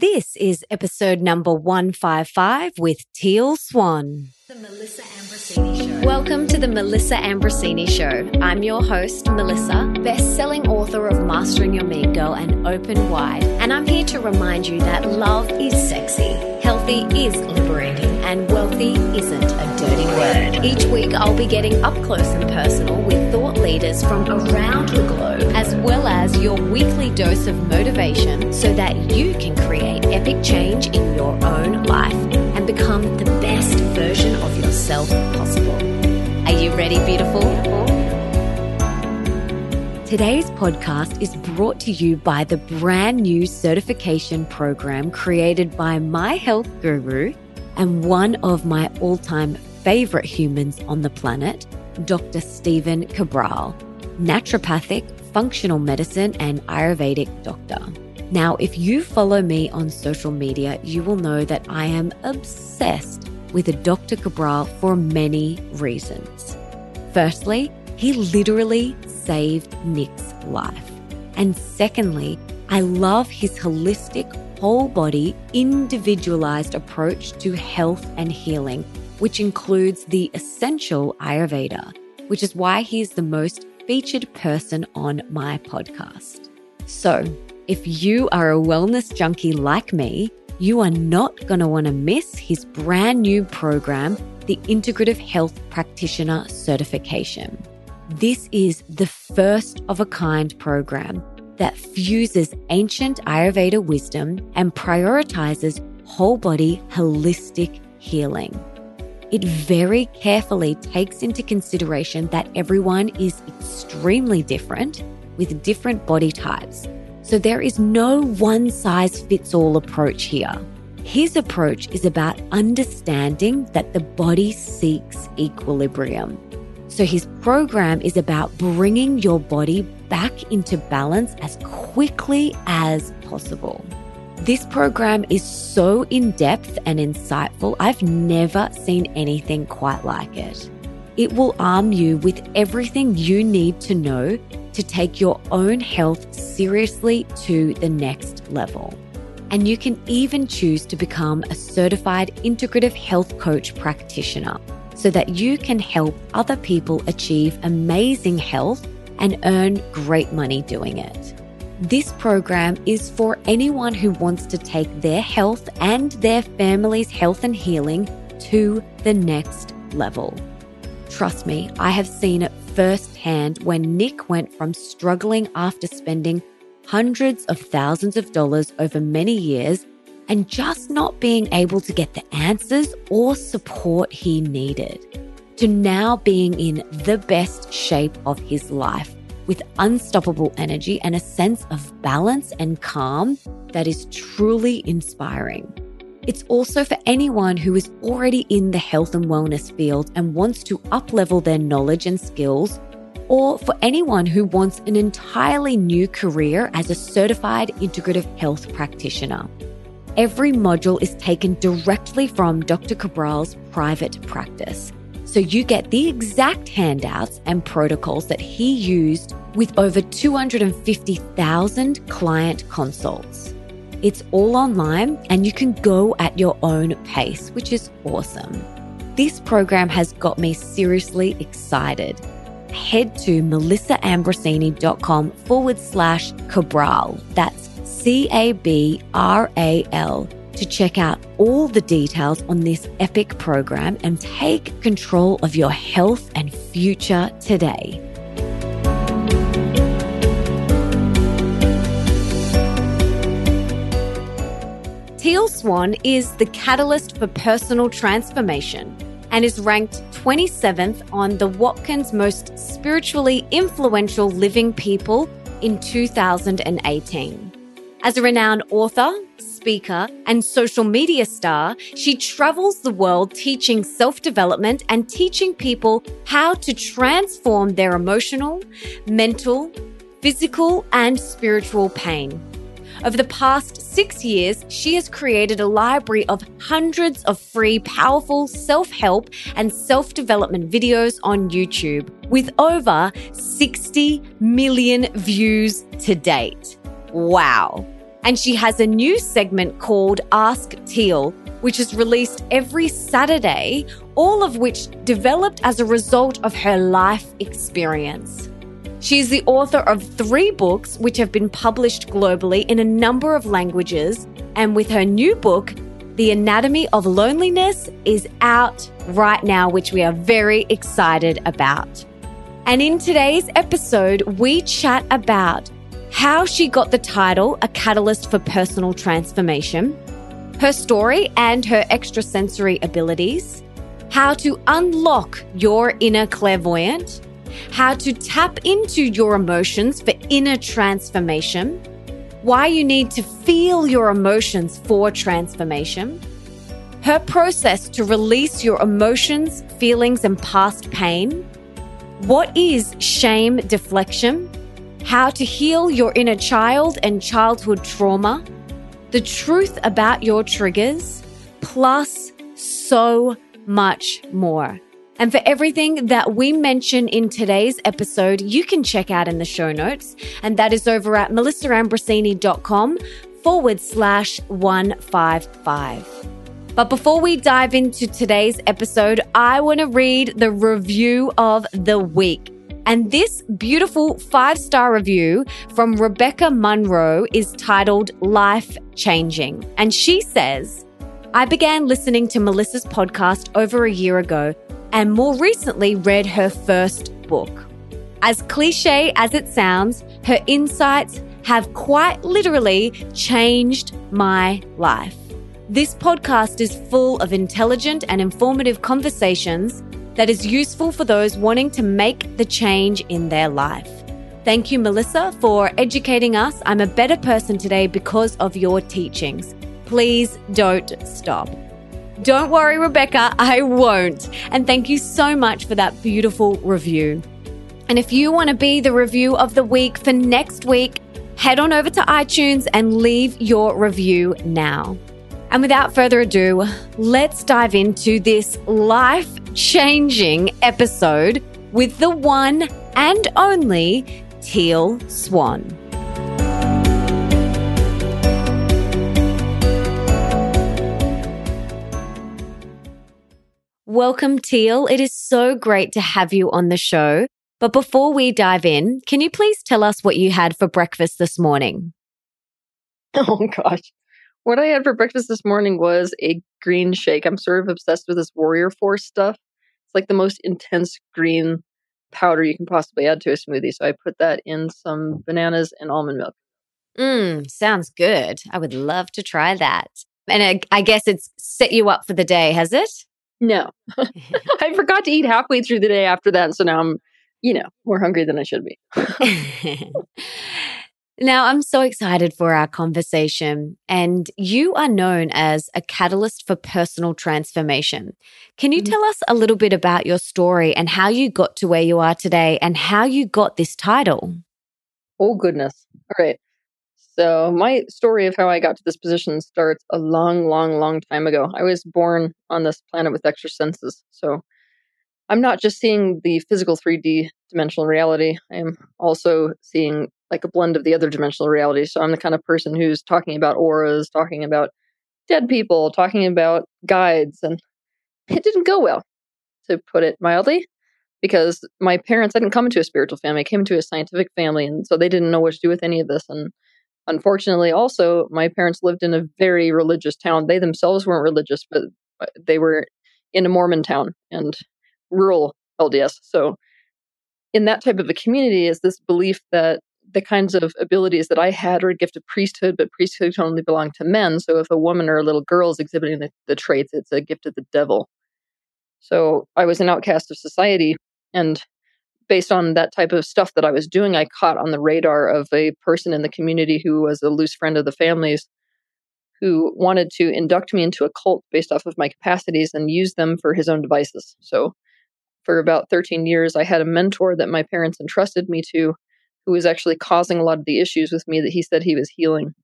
This is episode number 155 with Teal Swan. The Melissa Ambrosini Show. Welcome to the Melissa Ambrosini Show. I'm your host, Melissa, best-selling author of Mastering Your Mean Girl and Open Wide, and I'm here to remind you that love is sexy, healthy is liberating, and wealthy isn't a dirty word. Each week, I'll be getting up close and personal with thought leaders from around the globe, as well as your weekly dose of motivation so that you can create epic change in your own life and become the best version of yourself possible. Are you ready, beautiful? Today's podcast is brought to you by the brand new certification program created by my health guru and one of my all time favorite humans on the planet, Dr. Stephen Cabral, naturopathic, functional medicine, and Ayurvedic doctor. Now, if you follow me on social media, you will know that I am obsessed with Dr. Cabral for many reasons. Firstly, he literally saved Nick's life. And secondly, I love his holistic, whole body, individualized approach to health and healing, which includes the essential Ayurveda, which is why he's the most featured person on my podcast. So, if you are a wellness junkie like me, you are not going to want to miss his brand new program, the Integrative Health Practitioner Certification. This is the first of a kind program that fuses ancient Ayurveda wisdom and prioritizes whole body holistic healing. It very carefully takes into consideration that everyone is extremely different with different body types so there is no one size fits all approach here. His approach is about understanding that the body seeks equilibrium. So his program is about bringing your body back into balance as quickly as possible. This program is so in depth and insightful, I've never seen anything quite like it. It will arm you with everything you need to know to take your own health seriously to the next level. And you can even choose to become a certified integrative health coach practitioner so that you can help other people achieve amazing health and earn great money doing it. This program is for anyone who wants to take their health and their family's health and healing to the next level. Trust me, I have seen it firsthand when Nick went from struggling after spending hundreds of thousands of dollars over many years and just not being able to get the answers or support he needed, to now being in the best shape of his life with unstoppable energy and a sense of balance and calm that is truly inspiring. It's also for anyone who is already in the health and wellness field and wants to uplevel their knowledge and skills, or for anyone who wants an entirely new career as a certified integrative health practitioner. Every module is taken directly from Dr. Cabral's private practice. So you get the exact handouts and protocols that he used with over 250,000 client consults. It's all online and you can go at your own pace, which is awesome. This program has got me seriously excited. Head to melissaambrosini.com forward slash Cabral. That's C A B R A L to check out all the details on this epic program and take control of your health and future today. Teal Swan is the catalyst for personal transformation and is ranked 27th on the Watkins Most Spiritually Influential Living People in 2018. As a renowned author, speaker, and social media star, she travels the world teaching self development and teaching people how to transform their emotional, mental, physical, and spiritual pain. Over the past six years, she has created a library of hundreds of free, powerful self help and self development videos on YouTube with over 60 million views to date. Wow. And she has a new segment called Ask Teal, which is released every Saturday, all of which developed as a result of her life experience. She is the author of three books which have been published globally in a number of languages, and with her new book, The Anatomy of Loneliness, is out right now, which we are very excited about. And in today's episode, we chat about how she got the title A Catalyst for Personal Transformation, her story and her extrasensory abilities, how to unlock your inner clairvoyant. How to tap into your emotions for inner transformation, why you need to feel your emotions for transformation, her process to release your emotions, feelings, and past pain, what is shame deflection, how to heal your inner child and childhood trauma, the truth about your triggers, plus so much more. And for everything that we mention in today's episode, you can check out in the show notes. And that is over at melissaambrosini.com forward slash 155. But before we dive into today's episode, I want to read the review of the week. And this beautiful five star review from Rebecca Munro is titled Life Changing. And she says, I began listening to Melissa's podcast over a year ago and more recently read her first book. As cliche as it sounds, her insights have quite literally changed my life. This podcast is full of intelligent and informative conversations that is useful for those wanting to make the change in their life. Thank you, Melissa, for educating us. I'm a better person today because of your teachings. Please don't stop. Don't worry, Rebecca, I won't. And thank you so much for that beautiful review. And if you want to be the review of the week for next week, head on over to iTunes and leave your review now. And without further ado, let's dive into this life changing episode with the one and only Teal Swan. Welcome, Teal. It is so great to have you on the show. But before we dive in, can you please tell us what you had for breakfast this morning? Oh, gosh. What I had for breakfast this morning was a green shake. I'm sort of obsessed with this Warrior Force stuff. It's like the most intense green powder you can possibly add to a smoothie. So I put that in some bananas and almond milk. Mmm, sounds good. I would love to try that. And I, I guess it's set you up for the day, has it? No, I forgot to eat halfway through the day after that. So now I'm, you know, more hungry than I should be. now, I'm so excited for our conversation. And you are known as a catalyst for personal transformation. Can you mm-hmm. tell us a little bit about your story and how you got to where you are today and how you got this title? Oh, goodness. All right. So, my story of how I got to this position starts a long, long, long time ago. I was born on this planet with extra senses. So, I'm not just seeing the physical 3D dimensional reality, I am also seeing like a blend of the other dimensional reality. So, I'm the kind of person who's talking about auras, talking about dead people, talking about guides, and it didn't go well, to put it mildly because my parents I didn't come into a spiritual family, I came into a scientific family, and so they didn't know what to do with any of this. And Unfortunately, also, my parents lived in a very religious town. They themselves weren't religious, but they were in a Mormon town and rural LDS. So, in that type of a community, is this belief that the kinds of abilities that I had were a gift of priesthood, but priesthood only belong to men. So, if a woman or a little girl is exhibiting the, the traits, it's a gift of the devil. So, I was an outcast of society. And based on that type of stuff that I was doing, I caught on the radar of a person in the community who was a loose friend of the family's who wanted to induct me into a cult based off of my capacities and use them for his own devices. So, for about 13 years, I had a mentor that my parents entrusted me to who was actually causing a lot of the issues with me that he said he was healing.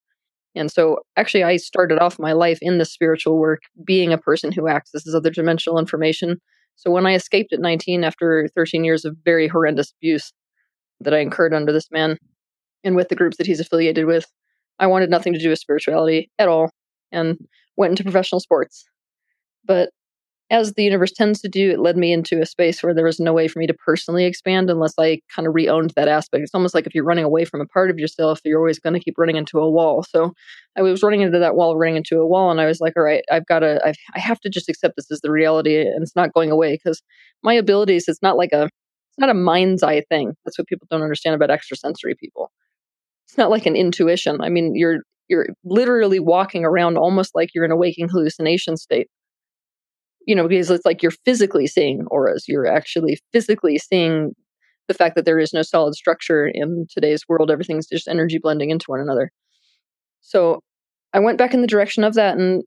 And so, actually, I started off my life in the spiritual work being a person who accesses other dimensional information so when I escaped at 19 after 13 years of very horrendous abuse that I incurred under this man and with the groups that he's affiliated with, I wanted nothing to do with spirituality at all and went into professional sports. But as the universe tends to do, it led me into a space where there was no way for me to personally expand unless I kind of re-owned that aspect. It's almost like if you're running away from a part of yourself, you're always going to keep running into a wall. So I was running into that wall, running into a wall, and I was like, all right, I've got to, I've, I have to just accept this as the reality, and it's not going away because my abilities, it's not like a, it's not a mind's eye thing. That's what people don't understand about extrasensory people. It's not like an intuition. I mean, you're you're literally walking around almost like you're in a waking hallucination state you know, because it's like you're physically seeing auras. You're actually physically seeing the fact that there is no solid structure in today's world. Everything's just energy blending into one another. So I went back in the direction of that. And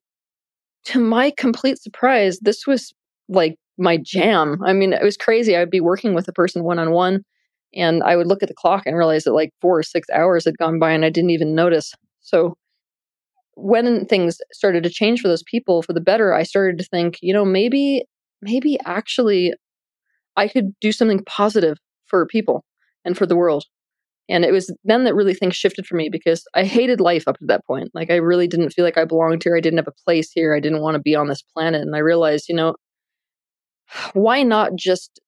to my complete surprise, this was like my jam. I mean, it was crazy. I would be working with a person one on one, and I would look at the clock and realize that like four or six hours had gone by and I didn't even notice. So when things started to change for those people for the better, I started to think, you know, maybe, maybe actually I could do something positive for people and for the world. And it was then that really things shifted for me because I hated life up to that point. Like I really didn't feel like I belonged here. I didn't have a place here. I didn't want to be on this planet. And I realized, you know, why not just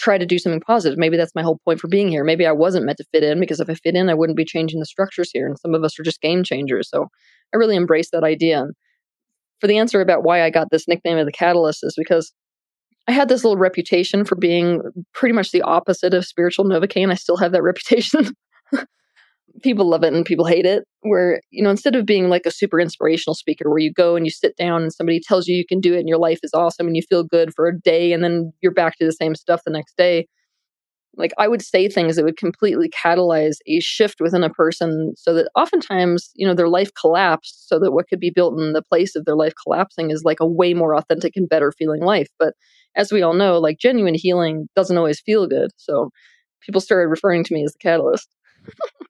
try to do something positive? Maybe that's my whole point for being here. Maybe I wasn't meant to fit in because if I fit in, I wouldn't be changing the structures here. And some of us are just game changers. So I really embrace that idea. And for the answer about why I got this nickname of the Catalyst is because I had this little reputation for being pretty much the opposite of spiritual Novocaine. I still have that reputation. People love it and people hate it. Where, you know, instead of being like a super inspirational speaker where you go and you sit down and somebody tells you you can do it and your life is awesome and you feel good for a day and then you're back to the same stuff the next day, like I would say things that would completely catalyze a shift within a person so that oftentimes, you know, their life collapsed so that what could be built in the place of their life collapsing is like a way more authentic and better feeling life. But as we all know, like genuine healing doesn't always feel good. So people started referring to me as the catalyst.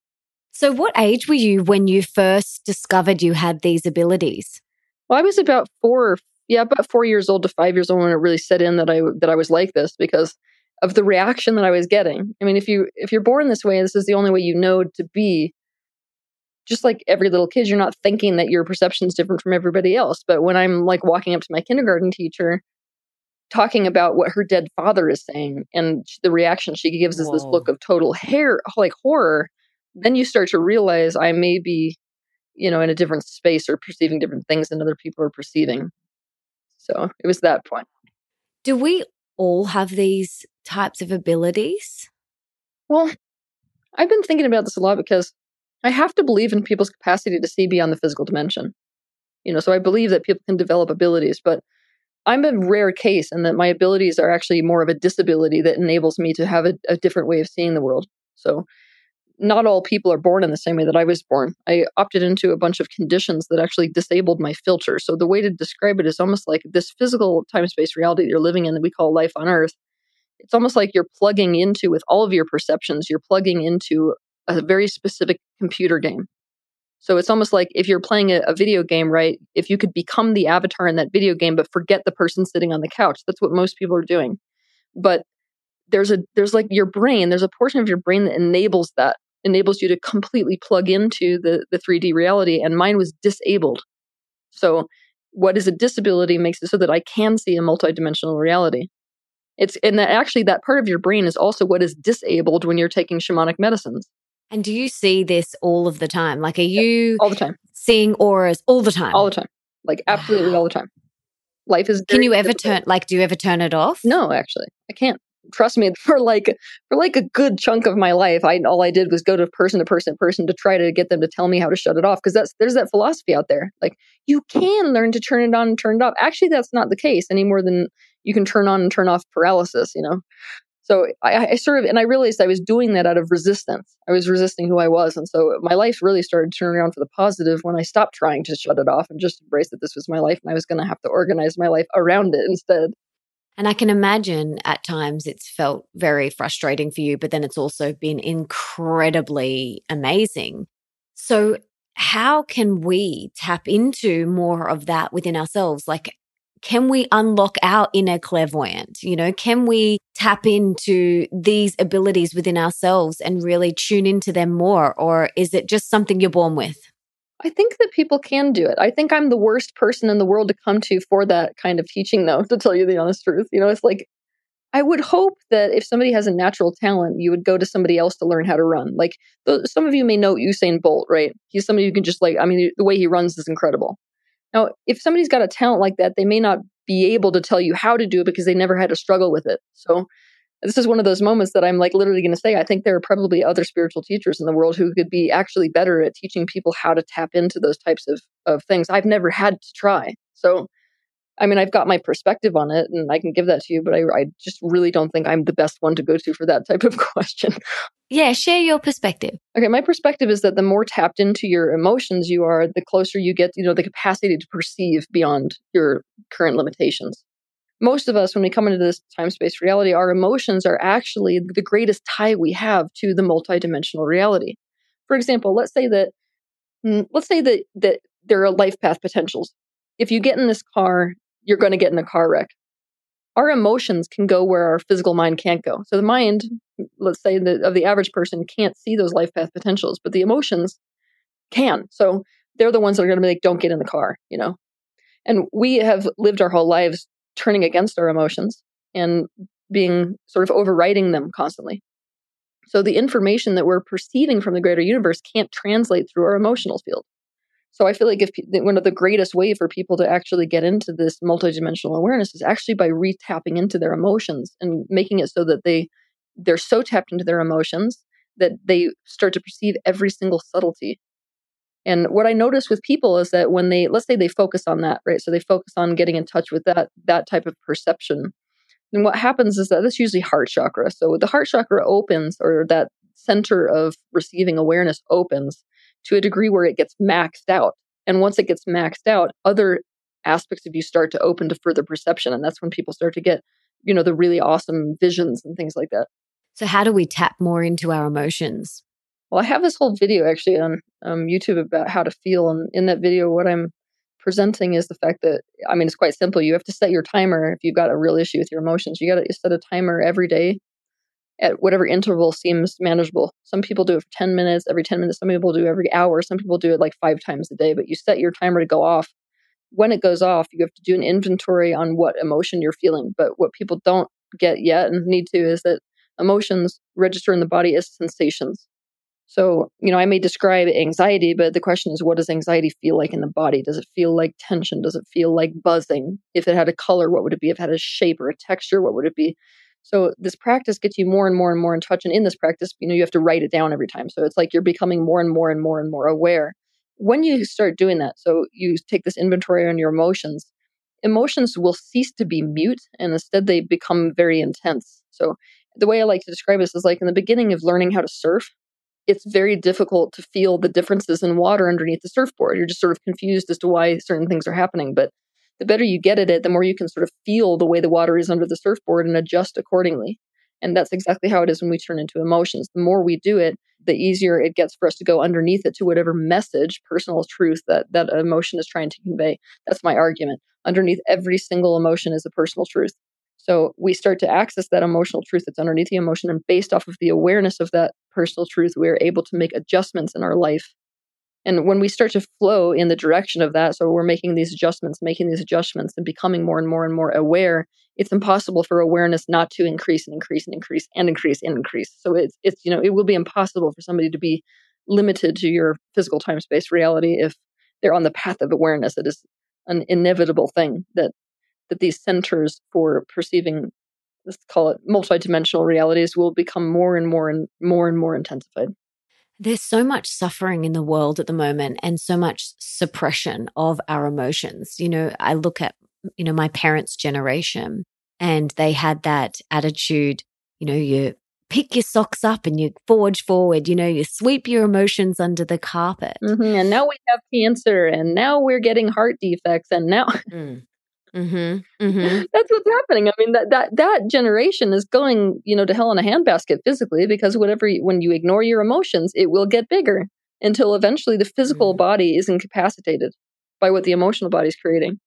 so what age were you when you first discovered you had these abilities? Well, I was about 4 yeah, about 4 years old to 5 years old when it really set in that I that I was like this because of the reaction that I was getting. I mean, if you if you're born this way, this is the only way you know to be. Just like every little kid, you're not thinking that your perception is different from everybody else. But when I'm like walking up to my kindergarten teacher, talking about what her dead father is saying, and the reaction she gives is this look of total hair, like horror, then you start to realize I may be, you know, in a different space or perceiving different things than other people are perceiving. So it was that point. Do we all have these types of abilities? Well, I've been thinking about this a lot because I have to believe in people's capacity to see beyond the physical dimension. You know, so I believe that people can develop abilities, but I'm a rare case in that my abilities are actually more of a disability that enables me to have a, a different way of seeing the world. So not all people are born in the same way that I was born. I opted into a bunch of conditions that actually disabled my filter. So the way to describe it is almost like this physical time space reality that you're living in that we call life on earth it's almost like you're plugging into with all of your perceptions you're plugging into a very specific computer game so it's almost like if you're playing a, a, video game right if you could become the avatar in that video game but forget the person sitting on the couch that's what most people are doing but there's a there's like your brain there's a portion of your brain that enables that enables you to completely plug into the the 3d reality and mine was disabled so what is a disability makes it so that i can see a multidimensional reality it's and that actually that part of your brain is also what is disabled when you're taking shamanic medicines. And do you see this all of the time? Like, are you all the time seeing auras all the time? All the time, like absolutely all the time. Life is. Can you ever difficult. turn? Like, do you ever turn it off? No, actually, I can't. Trust me. For like for like a good chunk of my life, I all I did was go to person to person to person to try to get them to tell me how to shut it off. Because that's there's that philosophy out there. Like you can learn to turn it on and turn it off. Actually, that's not the case any more than you can turn on and turn off paralysis, you know? So I, I, sort of, and I realized I was doing that out of resistance. I was resisting who I was. And so my life really started turning around for the positive when I stopped trying to shut it off and just embrace that this was my life and I was going to have to organize my life around it instead. And I can imagine at times it's felt very frustrating for you, but then it's also been incredibly amazing. So, how can we tap into more of that within ourselves? Like, can we unlock our inner clairvoyant? You know, can we tap into these abilities within ourselves and really tune into them more? Or is it just something you're born with? I think that people can do it. I think I'm the worst person in the world to come to for that kind of teaching, though, to tell you the honest truth. You know, it's like, I would hope that if somebody has a natural talent, you would go to somebody else to learn how to run. Like, some of you may know Usain Bolt, right? He's somebody who can just, like, I mean, the way he runs is incredible. Now, if somebody's got a talent like that, they may not be able to tell you how to do it because they never had to struggle with it. So, this is one of those moments that I'm like literally going to say, I think there are probably other spiritual teachers in the world who could be actually better at teaching people how to tap into those types of, of things. I've never had to try. So, I mean, I've got my perspective on it and I can give that to you, but I, I just really don't think I'm the best one to go to for that type of question. Yeah, share your perspective. Okay, my perspective is that the more tapped into your emotions you are, the closer you get, you know, the capacity to perceive beyond your current limitations most of us, when we come into this time space reality, our emotions are actually the greatest tie we have to the multidimensional reality. For example, let's say that mm, let's say that that there are life path potentials. If you get in this car, you're going to get in a car wreck. Our emotions can go where our physical mind can't go. So the mind, let's say that of the average person can't see those life path potentials, but the emotions can. So they're the ones that are going to be like, don't get in the car, you know. And we have lived our whole lives turning against our emotions and being sort of overriding them constantly. So the information that we're perceiving from the greater universe can't translate through our emotional field. So I feel like if one of the greatest way for people to actually get into this multidimensional awareness is actually by retapping into their emotions and making it so that they they're so tapped into their emotions that they start to perceive every single subtlety and what I notice with people is that when they, let's say they focus on that, right? So they focus on getting in touch with that, that type of perception. And what happens is that that's usually heart chakra. So the heart chakra opens or that center of receiving awareness opens to a degree where it gets maxed out. And once it gets maxed out, other aspects of you start to open to further perception. And that's when people start to get, you know, the really awesome visions and things like that. So, how do we tap more into our emotions? Well, I have this whole video actually on um, YouTube about how to feel. And in that video, what I'm presenting is the fact that, I mean, it's quite simple. You have to set your timer if you've got a real issue with your emotions. You got to set a timer every day at whatever interval seems manageable. Some people do it for 10 minutes, every 10 minutes. Some people do every hour. Some people do it like five times a day. But you set your timer to go off. When it goes off, you have to do an inventory on what emotion you're feeling. But what people don't get yet and need to is that emotions register in the body as sensations. So, you know, I may describe anxiety, but the question is, what does anxiety feel like in the body? Does it feel like tension? Does it feel like buzzing? If it had a color, what would it be? If it had a shape or a texture, what would it be? So, this practice gets you more and more and more in touch. And in this practice, you know, you have to write it down every time. So, it's like you're becoming more and more and more and more aware. When you start doing that, so you take this inventory on your emotions, emotions will cease to be mute and instead they become very intense. So, the way I like to describe this is like in the beginning of learning how to surf, it's very difficult to feel the differences in water underneath the surfboard. You're just sort of confused as to why certain things are happening. But the better you get at it, the more you can sort of feel the way the water is under the surfboard and adjust accordingly. And that's exactly how it is when we turn into emotions. The more we do it, the easier it gets for us to go underneath it to whatever message, personal truth that that emotion is trying to convey. That's my argument. Underneath every single emotion is a personal truth. So we start to access that emotional truth that's underneath the emotion. And based off of the awareness of that personal truth, we are able to make adjustments in our life. And when we start to flow in the direction of that, so we're making these adjustments, making these adjustments, and becoming more and more and more aware, it's impossible for awareness not to increase and increase and increase and increase and increase. So it's it's you know it will be impossible for somebody to be limited to your physical time space reality if they're on the path of awareness. It is an inevitable thing that that these centers for perceiving let's call it multidimensional realities will become more and more and more and more intensified. There's so much suffering in the world at the moment and so much suppression of our emotions. You know, I look at, you know, my parents' generation and they had that attitude, you know, you pick your socks up and you forge forward, you know, you sweep your emotions under the carpet. Mm-hmm. And now we have cancer and now we're getting heart defects and now. Mm. Mm-hmm, mm-hmm. That's what's happening. I mean, that that that generation is going, you know, to hell in a handbasket physically because whatever you, when you ignore your emotions, it will get bigger until eventually the physical mm-hmm. body is incapacitated by what the emotional body is creating.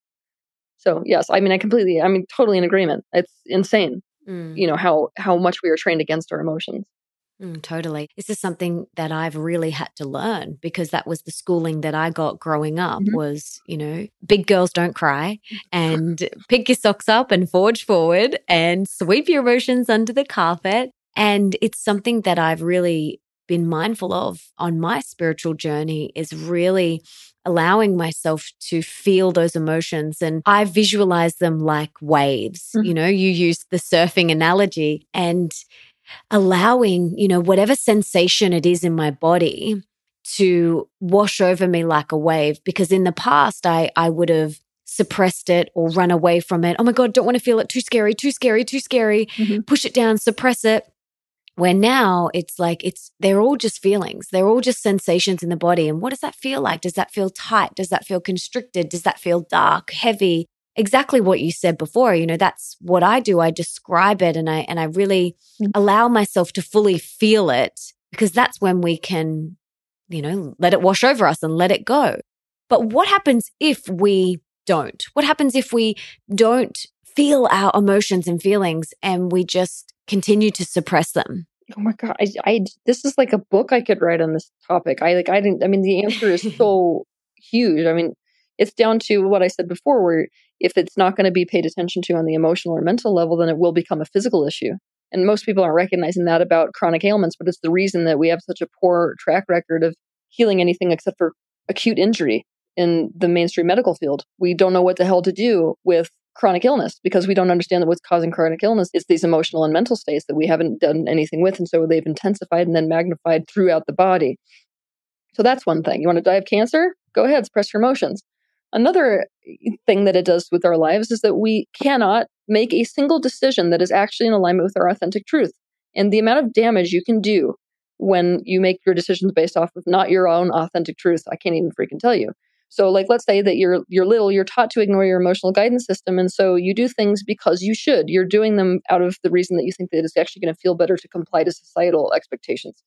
So yes, I mean, I completely, I mean, totally in agreement. It's insane, mm. you know, how how much we are trained against our emotions. Mm, totally. This is something that I've really had to learn because that was the schooling that I got growing up Mhm. was, you know, big girls don't cry and pick your socks up and forge forward and sweep your emotions under the carpet. And it's something that I've really been mindful of on my spiritual journey is really allowing myself to feel those emotions and I visualize them like waves. Mhm. You know, you use the surfing analogy and allowing, you know, whatever sensation it is in my body to wash over me like a wave. Because in the past, I, I would have suppressed it or run away from it. Oh my God, don't want to feel it. Too scary, too scary, too scary. Mhm. Push it down, suppress it. Where now it's like, it's, they're all just feelings. They're all just sensations in the body. And what does that feel like? Does that feel tight? Does that feel constricted? Does that feel dark, heavy? Exactly what you said before. You know, that's what I do. I describe it and I, and I really Mm. allow myself to fully feel it because that's when we can, you know, let it wash over us and let it go. But what happens if we don't? What happens if we don't feel our emotions and feelings and we just continue to suppress them? Oh my god, I, I this is like a book I could write on this topic. I like I didn't. I mean, the answer is so huge. I mean, it's down to what I said before, where if it's not going to be paid attention to on the emotional or mental level, then it will become a physical issue. And most people aren't recognizing that about chronic ailments, but it's the reason that we have such a poor track record of healing anything except for acute injury in the mainstream medical field. We don't know what the hell to do with chronic illness because we don't understand that what's causing chronic illness is these emotional and mental states that we haven't done anything with. And so they've intensified and then magnified throughout the body. So that's one thing. You want to die of cancer? Go ahead, suppress your emotions. Another thing that it does with our lives is that we cannot make a single decision that is actually in alignment with our authentic truth. And the amount of damage you can do when you make your decisions based off of not your own authentic truth, I can't even freaking tell you. So like let's say that you're you're little, you're taught to ignore your emotional guidance system and so you do things because you should. You're doing them out of the reason that you think that it's actually going to feel better to comply to societal expectations.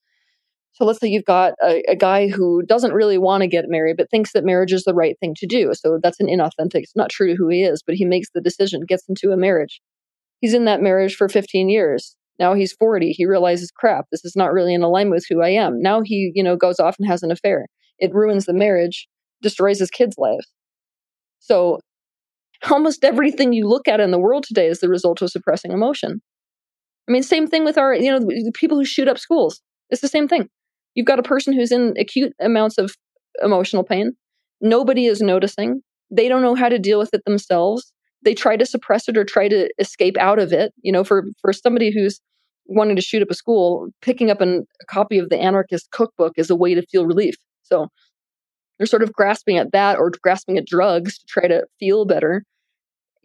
So let's say you've got a, a guy who doesn't really want to get married, but thinks that marriage is the right thing to do. So that's an inauthentic. It's not true to who he is, but he makes the decision, gets into a marriage. He's in that marriage for 15 years. Now he's 40. He realizes, crap, this is not really in alignment with who I am. Now he, you know, goes off and has an affair. It ruins the marriage, destroys his kids' lives. So almost everything you look at in the world today is the result of suppressing emotion. I mean, same thing with our, you know, the people who shoot up schools. It's the same thing. You've got a person who's in acute amounts of emotional pain. Nobody is noticing. They don't know how to deal with it themselves. They try to suppress it or try to escape out of it. You know, for for somebody who's wanting to shoot up a school, picking up an, a copy of the anarchist cookbook is a way to feel relief. So they're sort of grasping at that or grasping at drugs to try to feel better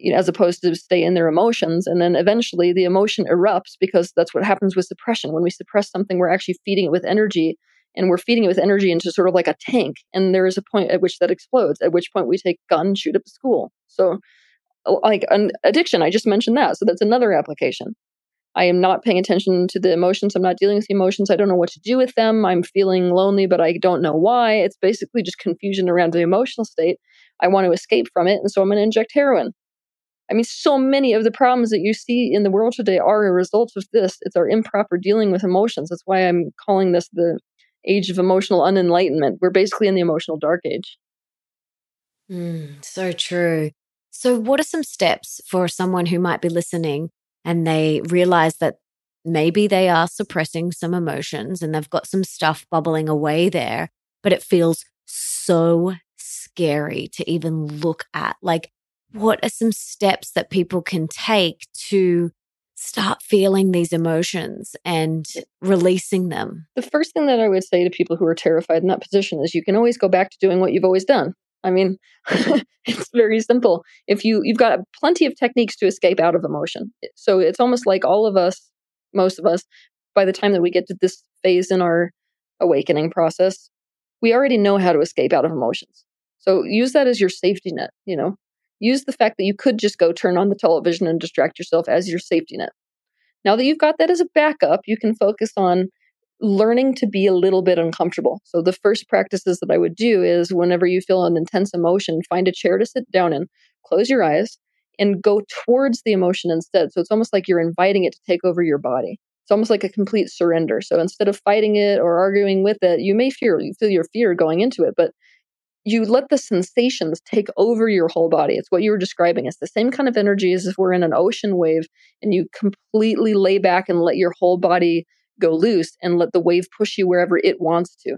you know, as opposed to stay in their emotions. And then eventually the emotion erupts because that's what happens with suppression. When we suppress something, we're actually feeding it with energy and we're feeding it with energy into sort of like a tank. And there is a point at which that explodes, at which point we take gun, shoot up the school. So, oh, like an addiction, I just mentioned that. So that's another application. I am not paying attention to the emotions. I'm not dealing with the emotions. I don't know what to do with them. I'm feeling lonely, but I don't know why. It's basically just confusion around the emotional state. I want to escape from it. And so I'm going to inject heroin. I mean, so many of the problems that you see in the world today are a result of this. It's our improper dealing with emotions. That's why I'm calling this the age of emotional unenlightenment. We're basically in the emotional dark age. Mm, so true. So, what are some steps for someone who might be listening and they realize that maybe they are suppressing some emotions and they've got some stuff bubbling away there, but it feels so scary to even look at? Like, what are some steps that people can take to start feeling these emotions and releasing them? The first thing that I would say to people who are terrified in that position is you can always go back to doing what you've always done. I mean, it's very simple. If you you've got plenty of techniques to escape out of emotion. So it's almost like all of us, most of us, by the time that we get to this phase in our awakening process, we already know how to escape out of emotions. So use that as your safety net, you know. Use the fact that you could just go turn on the television and distract yourself as your safety net. Now that you've got that as a backup, you can focus on learning to be a little bit uncomfortable. So the first practices that I would do is whenever you feel an intense emotion, find a chair to sit down in, close your eyes, and go towards the emotion instead. So it's almost like you're inviting it to take over your body. It's almost like a complete surrender. So instead of fighting it or arguing with it, you may fear, you feel your fear going into it, but you let the sensations take over your whole body. It's what you were describing. It's the same kind of energy as if we're in an ocean wave and you completely lay back and let your whole body go loose and let the wave push you wherever it wants to.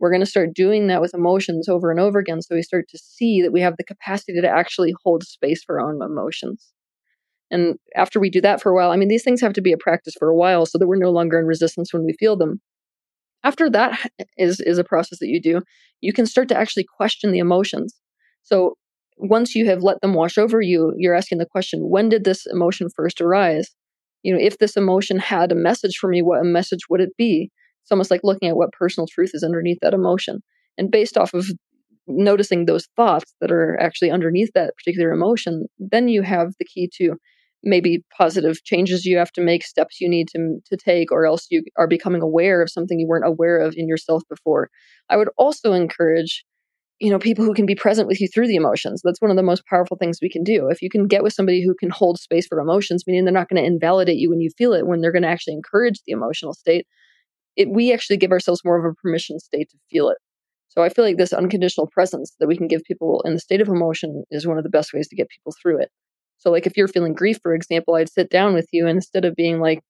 We're going to start doing that with emotions over and over again. So we start to see that we have the capacity to actually hold space for our own emotions. And after we do that for a while, I mean, these things have to be a practice for a while so that we're no longer in resistance when we feel them. After that is, is a process that you do, you can start to actually question the emotions. So once you have let them wash over you, you're asking the question, when did this emotion first arise? You know, if this emotion had a message for me, what a message would it be? It's almost like looking at what personal truth is underneath that emotion. And based off of noticing those thoughts that are actually underneath that particular emotion, then you have the key to maybe positive changes you have to make, steps you need to, to take, or else you are becoming aware of something you weren't aware of in yourself before. I would also encourage you know people who can be present with you through the emotions. That's one of the most powerful things we can do. If you can get with somebody who can hold space for emotions meaning they're not going to invalidate you when you feel it when they're going to actually encourage the emotional state it, we actually give ourselves more of a permission state to feel it. So i feel like this unconditional presence that we can give people in the state of emotion is one of the best ways to get people through it so like if you're feeling grief for example i'd sit down with you and instead of being like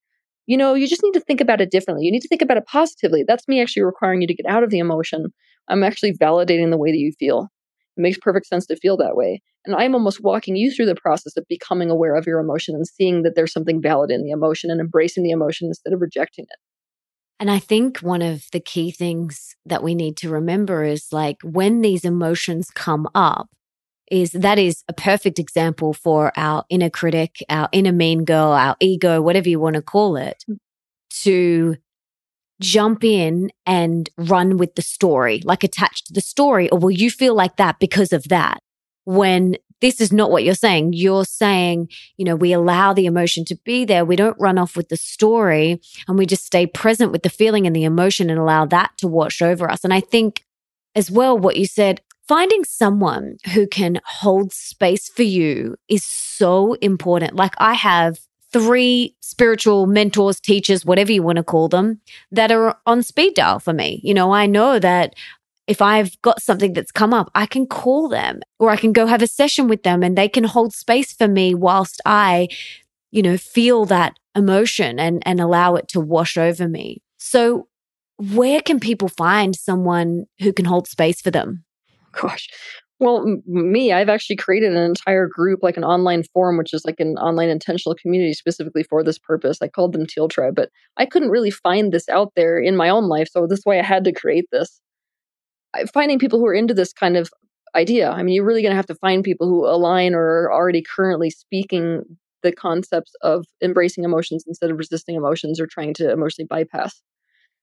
you know, you just need to think about it differently. You need to think about it positively. That's me actually requiring you to get out of the emotion. I'm actually validating the way that you feel. It makes perfect sense to feel that way. And I'm almost walking you through the process of becoming aware of your emotion and seeing that there's something valid in the emotion and embracing the emotion instead of rejecting it. And I think one of the key things that we need to remember is like when these emotions come up, is that is a perfect example for our inner critic, our inner mean girl, our ego, whatever you want to call it, mm. to jump in and run with the story, like attached to the story? Or will you feel like that because of that? When this is not what you're saying. You're saying, you know, we allow the emotion to be there. We don't run off with the story and we just stay present with the feeling and the emotion and allow that to wash over us. And I think as well, what you said, finding someone who can hold space for you is so important. Like I have three spiritual mentors, teachers, whatever you want to call them, that are on speed dial for me. You know, I know that if I've got something that's come up, I can call them or I can go have a session with them and they can hold space for me whilst I, you know, feel that emotion and, and allow it to wash over me. So where can people find someone who can hold space for them? Gosh. Well, me, I've actually created an entire group, like an online forum, which is like an online intentional community specifically for this purpose. I called them Teal Tribe, but I couldn't really find this out there in my own life. So this way I had to create this. Finding people who are into this kind of idea. I mean, you're really going to have to find people who align or are already currently speaking the concepts of embracing emotions instead of resisting emotions or trying to emotionally bypass.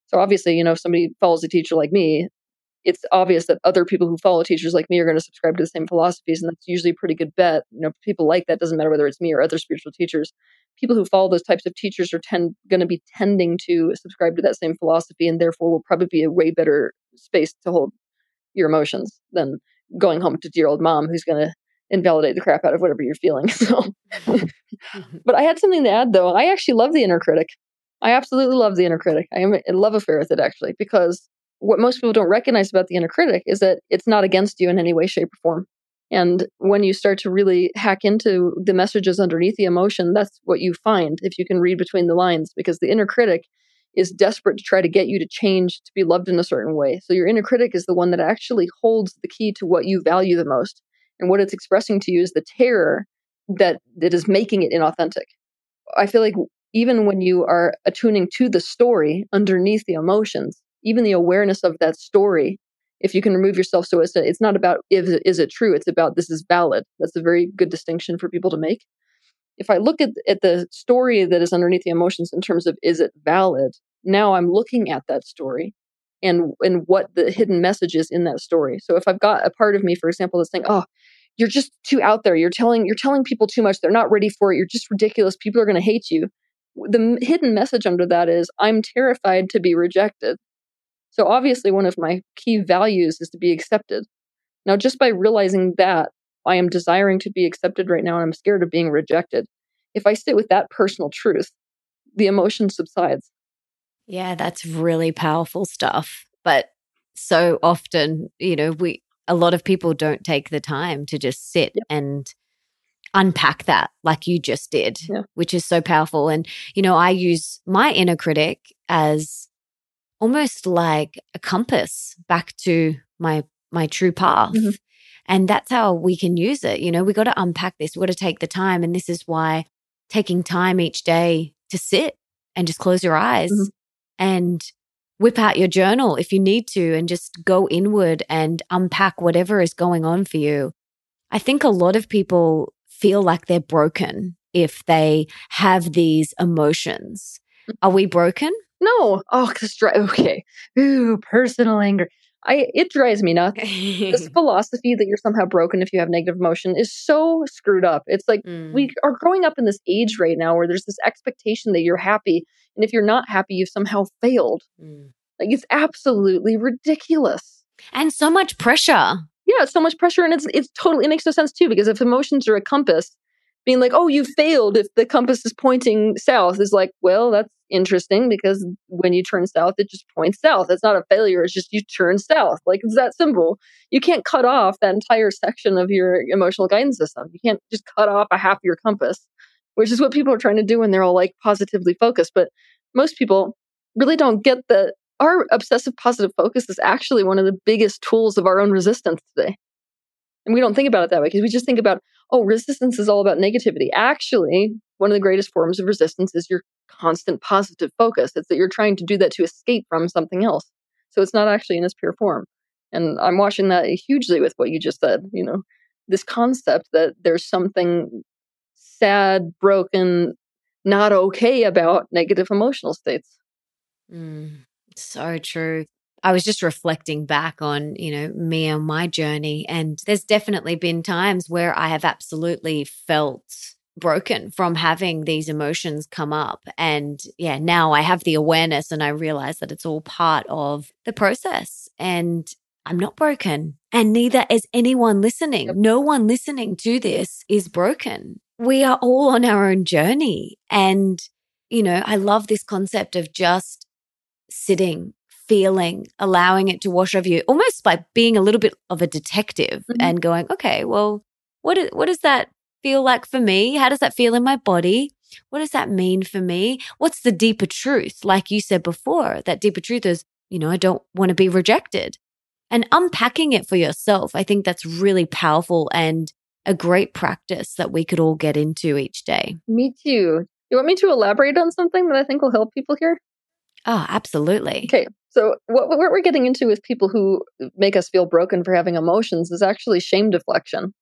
So obviously, you know, if somebody follows a teacher like me, it's obvious that other people who follow teachers like me are going to subscribe to the same philosophies and that's usually a pretty good bet. You know people like that doesn't matter whether it's me or other spiritual teachers. People who follow those types of teachers are tend going to be tending to subscribe to that same philosophy and therefore will probably be a way better space to hold your emotions than going home to dear old mom who's going to invalidate the crap out of whatever you're feeling so. But i had something to add though. I actually love the inner critic. I absolutely love the inner critic. I am in love affair with it actually because what most people don't recognize about the inner critic is that it's not against you in any way, shape, or form. And when you start to really hack into the messages underneath the emotion, that's what you find if you can read between the lines, because the inner critic is desperate to try to get you to change to be loved in a certain way. So your inner critic is the one that actually holds the key to what you value the most. And what it's expressing to you is the terror that, that is making it inauthentic. I feel like even when you are attuning to the story underneath the emotions, even the awareness of that story if you can remove yourself so it's, it's not about if is it true? It's about this is valid. That's a very good distinction for people to make. If i look at, at the story that is underneath the emotions in terms of is it valid? Now i'm looking at that story and and what the hidden message is in that story. So if i've got a part of me for example that's saying oh you're just too out there. You're telling you're telling people too much. They're not ready for it. You're just ridiculous. People are going to hate you. The hidden message under that is i'm terrified to be rejected so obviously, one of my key values is to be accepted. Now, just by realizing that I am desiring to be accepted right now and I'm scared of being rejected, if I sit with that personal truth, the emotion subsides. Yeah, that's really powerful stuff. But so often, you know, we a lot of people don't take the time to just sit Yep. and unpack that like you just did, Yeah. which is so powerful. And, you know, I use my inner critic as almost like a compass back to my my true path. Mhm. And that's how we can use it. You know, we got to unpack this. We got to take the time. And this is why taking time each day to sit and just close your eyes Mhm. and whip out your journal if you need to and just go inward and unpack whatever is going on for you. I think a lot of people feel like they're broken if they have these emotions. Are we broken? No. Oh, cause dri- okay. Ooh, personal anger. I it drives me nuts. This philosophy that you're somehow broken if you have negative emotion is so screwed up. It's like Mm. we are growing up in this age right now where there's this expectation that you're happy, and if you're not happy, you've somehow failed. Mm. Like it's absolutely ridiculous. and so much pressure. Yeah, it's so much pressure, and it's it's totally it makes no sense too because if emotions are a compass, being like, oh, you failed if the compass is pointing south is like, well, that's interesting because when you turn south, it just points south. It's not a failure; it's just you turn south. Like it's that simple. You can't cut off that entire section of your emotional guidance system. You can't just cut off a half of your compass, which is what people are trying to do when they're all like positively focused. But most people really don't get that our obsessive positive focus is actually one of the biggest tools of our own resistance today. And we don't think about it that way because we just think about, oh, resistance is all about negativity. Actually, one of the greatest forms of resistance is your constant positive focus. It's that you're trying to do that to escape from something else. So it's not actually in its pure form. And I'm watching that hugely with what you just said, you know, this concept that there's something sad, broken, not okay about negative emotional states. Mm, so true. I was just reflecting back on, you know, me and my journey. And there's definitely been times where I have absolutely felt broken from having these emotions come up. And yeah, now I have the awareness and I realize that it's all part of the process. And I'm not broken. And neither is anyone listening. No one listening to this is broken. We are all on our own journey. And, you know, I love this concept of just sitting, feeling, allowing it to wash over you, almost by being a little bit of a detective Mhm. and going, okay, well, what, is, what does that feel like for me? How does that feel in my body? What does that mean for me? What's the deeper truth? Like you said before, that deeper truth is, you know, I don't want to be rejected. And unpacking it for yourself, I think that's really powerful and a great practice that we could all get into each day. Me too. You want me to elaborate on something that I think will help people here? Oh, absolutely. Okay. So what, what we're getting into with people who make us feel broken for having emotions is actually shame deflection.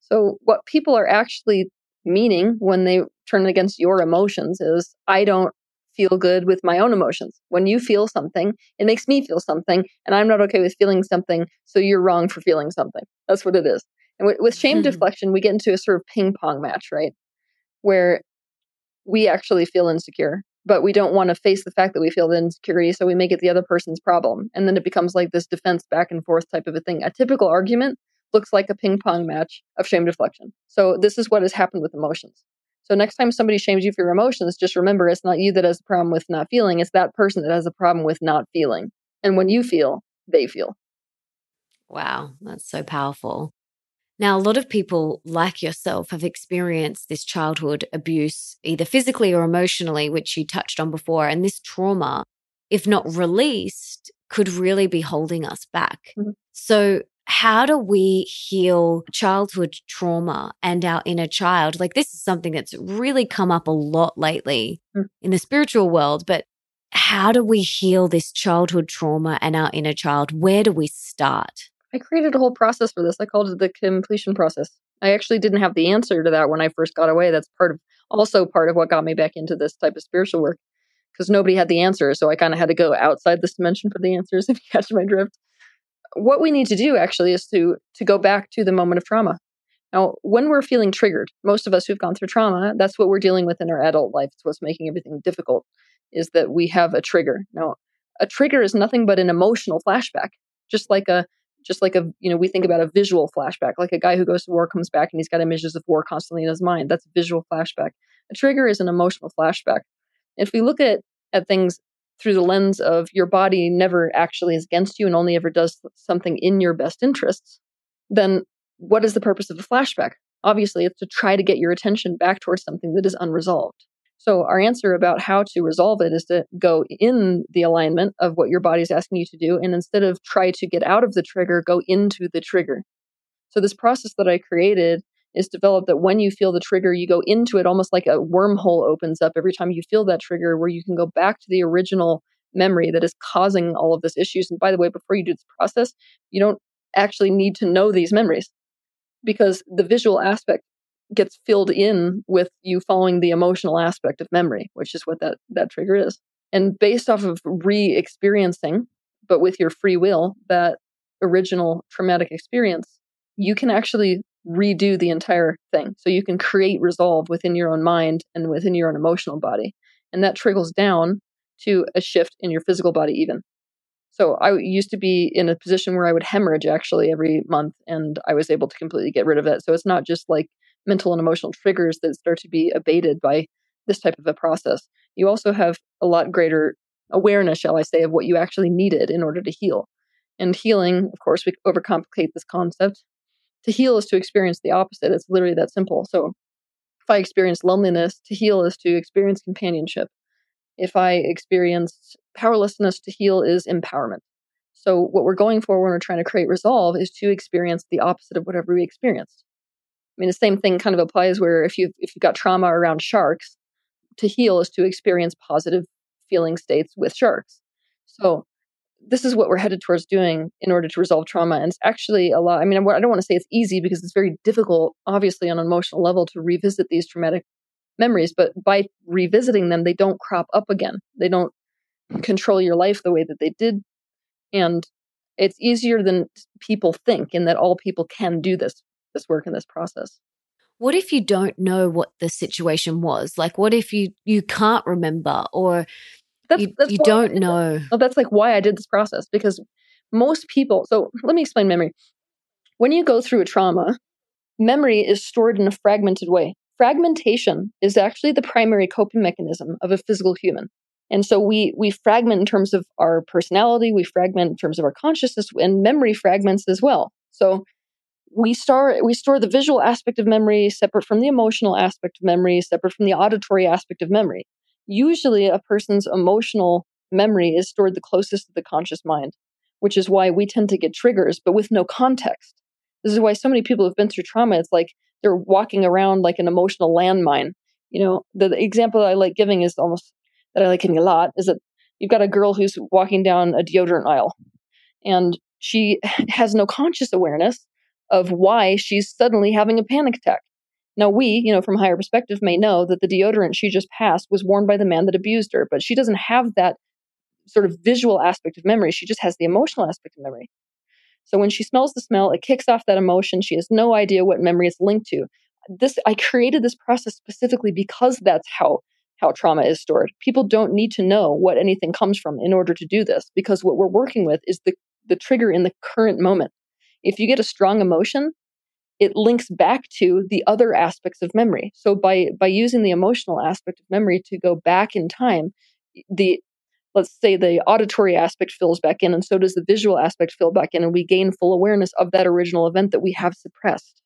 So what people are actually meaning when they turn against your emotions is I don't feel good with my own emotions. When you feel something, it makes me feel something, and I'm not okay with feeling something, so you're wrong for feeling something. That's what it is. And with, with shame Mhm. deflection, we get into a sort of ping pong match, right? Where we actually feel insecure, but we don't want to face the fact that we feel the insecurity, so we make it the other person's problem. And then it becomes like this defense back and forth type of a thing. A typical argument looks like a ping pong match of shame deflection. So this is what has happened with emotions. So next time somebody shames you for your emotions, just remember it's not you that has a problem with not feeling, it's that person that has a problem with not feeling. And when you feel, they feel. Wow, that's so powerful. Now, a lot of people like yourself have experienced this childhood abuse, either physically or emotionally, which you touched on before. And this trauma, if not released, could really be holding us back. Mhm. So, how do we heal childhood trauma and our inner child? Like, this is something that's really come up a lot lately Mm. in the spiritual world, but how do we heal this childhood trauma and our inner child? Where do we start? I created a whole process for this. I called it the completion process. I actually didn't have the answer to that when I first got away. That's part of also part of what got me back into this type of spiritual work because nobody had the answer. So I kind of had to go outside this dimension for the answers, if you catch my drift. What we need to do actually is to to go back to the moment of trauma. Now, when we're feeling triggered, most of us who've gone through trauma, that's what we're dealing with in our adult life. It's what's making everything difficult, is that we have a trigger. Now, a trigger is nothing but an emotional flashback, just like a just like a you know we think about a visual flashback like a guy who goes to war comes back and he's got images of war constantly in his mind that's a visual flashback a trigger is an emotional flashback If we look at, at things through the lens of your body never actually is against you and only ever does something in your best interests, then what is the purpose of a flashback? Obviously, it's to try to get your attention back towards something that is unresolved. So, our answer about how to resolve it is to go in the alignment of what your body is asking you to do. And instead of try to get out of the trigger, go into the trigger. So, this process that I created is developed that when you feel the trigger, you go into it almost like a wormhole opens up every time you feel that trigger, where you can go back to the original memory that is causing all of this issues. And by the way, before you do this process, you don't actually need to know these memories because the visual aspect gets filled in with you following the emotional aspect of memory, which is what that, that trigger is. And based off of re experiencing, but with your free will, that original traumatic experience, you can actually redo the entire thing. So you can create resolve within your own mind and within your own emotional body. And that trickles down to a shift in your physical body, even. So I used to be in a position where I would hemorrhage actually every month, and I was able to completely get rid of it. So it's not just like mental and emotional triggers that start to be abated by this type of a process. You also have a lot greater awareness, shall I say, of what you actually needed in order to heal. And healing, of course, we overcomplicate this concept to heal is to experience the opposite. It's literally that simple. So if I experience loneliness, to heal is to experience companionship. If I experience powerlessness, to heal is empowerment. So what we're going for when we're trying to create resolve is to experience the opposite of whatever we experienced. I mean, the same thing kind of applies where if you if you've got trauma around sharks, to heal is to experience positive feeling states with sharks. So this is what we're headed towards doing in order to resolve trauma. And it's actually a lot. I mean, I don't want to say it's easy because it's very difficult, obviously, on an emotional level to revisit these traumatic memories. But by revisiting them, they don't crop up again. They don't control your life the way that they did. And it's easier than people think in that all people can do this this work in this process. What if you don't know what the situation was? Like what if you you can't remember or that's, you, that's you don't know. Well, that's like why I did this process because most people. So let me explain memory. When you go through a trauma, memory is stored in a fragmented way. Fragmentation is actually the primary coping mechanism of a physical human. And so we we fragment in terms of our personality, we fragment in terms of our consciousness, and memory fragments as well. So we store we store the visual aspect of memory separate from the emotional aspect of memory, separate from the auditory aspect of memory usually a person's emotional memory is stored the closest to the conscious mind, which is why we tend to get triggers, but with no context. This is why so many people have been through trauma. It's like they're walking around like an emotional landmine. You know, the, the example I like giving is almost that I like giving a lot is that you've got a girl who's walking down a deodorant aisle and she has no conscious awareness of why she's suddenly having a panic attack. Now, we, you know, from a higher perspective, may know that the deodorant she just passed was worn by the man that abused her, but she doesn't have that sort of visual aspect of memory. She just has the emotional aspect of memory. So when she smells the smell, it kicks off that emotion. She has no idea what memory it's linked to. This I created this process specifically because that's how how trauma is stored. People don't need to know what anything comes from in order to do this because what we're working with is the the trigger in the current moment. If you get a strong emotion, it links back to the other aspects of memory. So by by using the emotional aspect of memory to go back in time, the let's say the auditory aspect fills back in and so does the visual aspect fill back in and we gain full awareness of that original event that we have suppressed.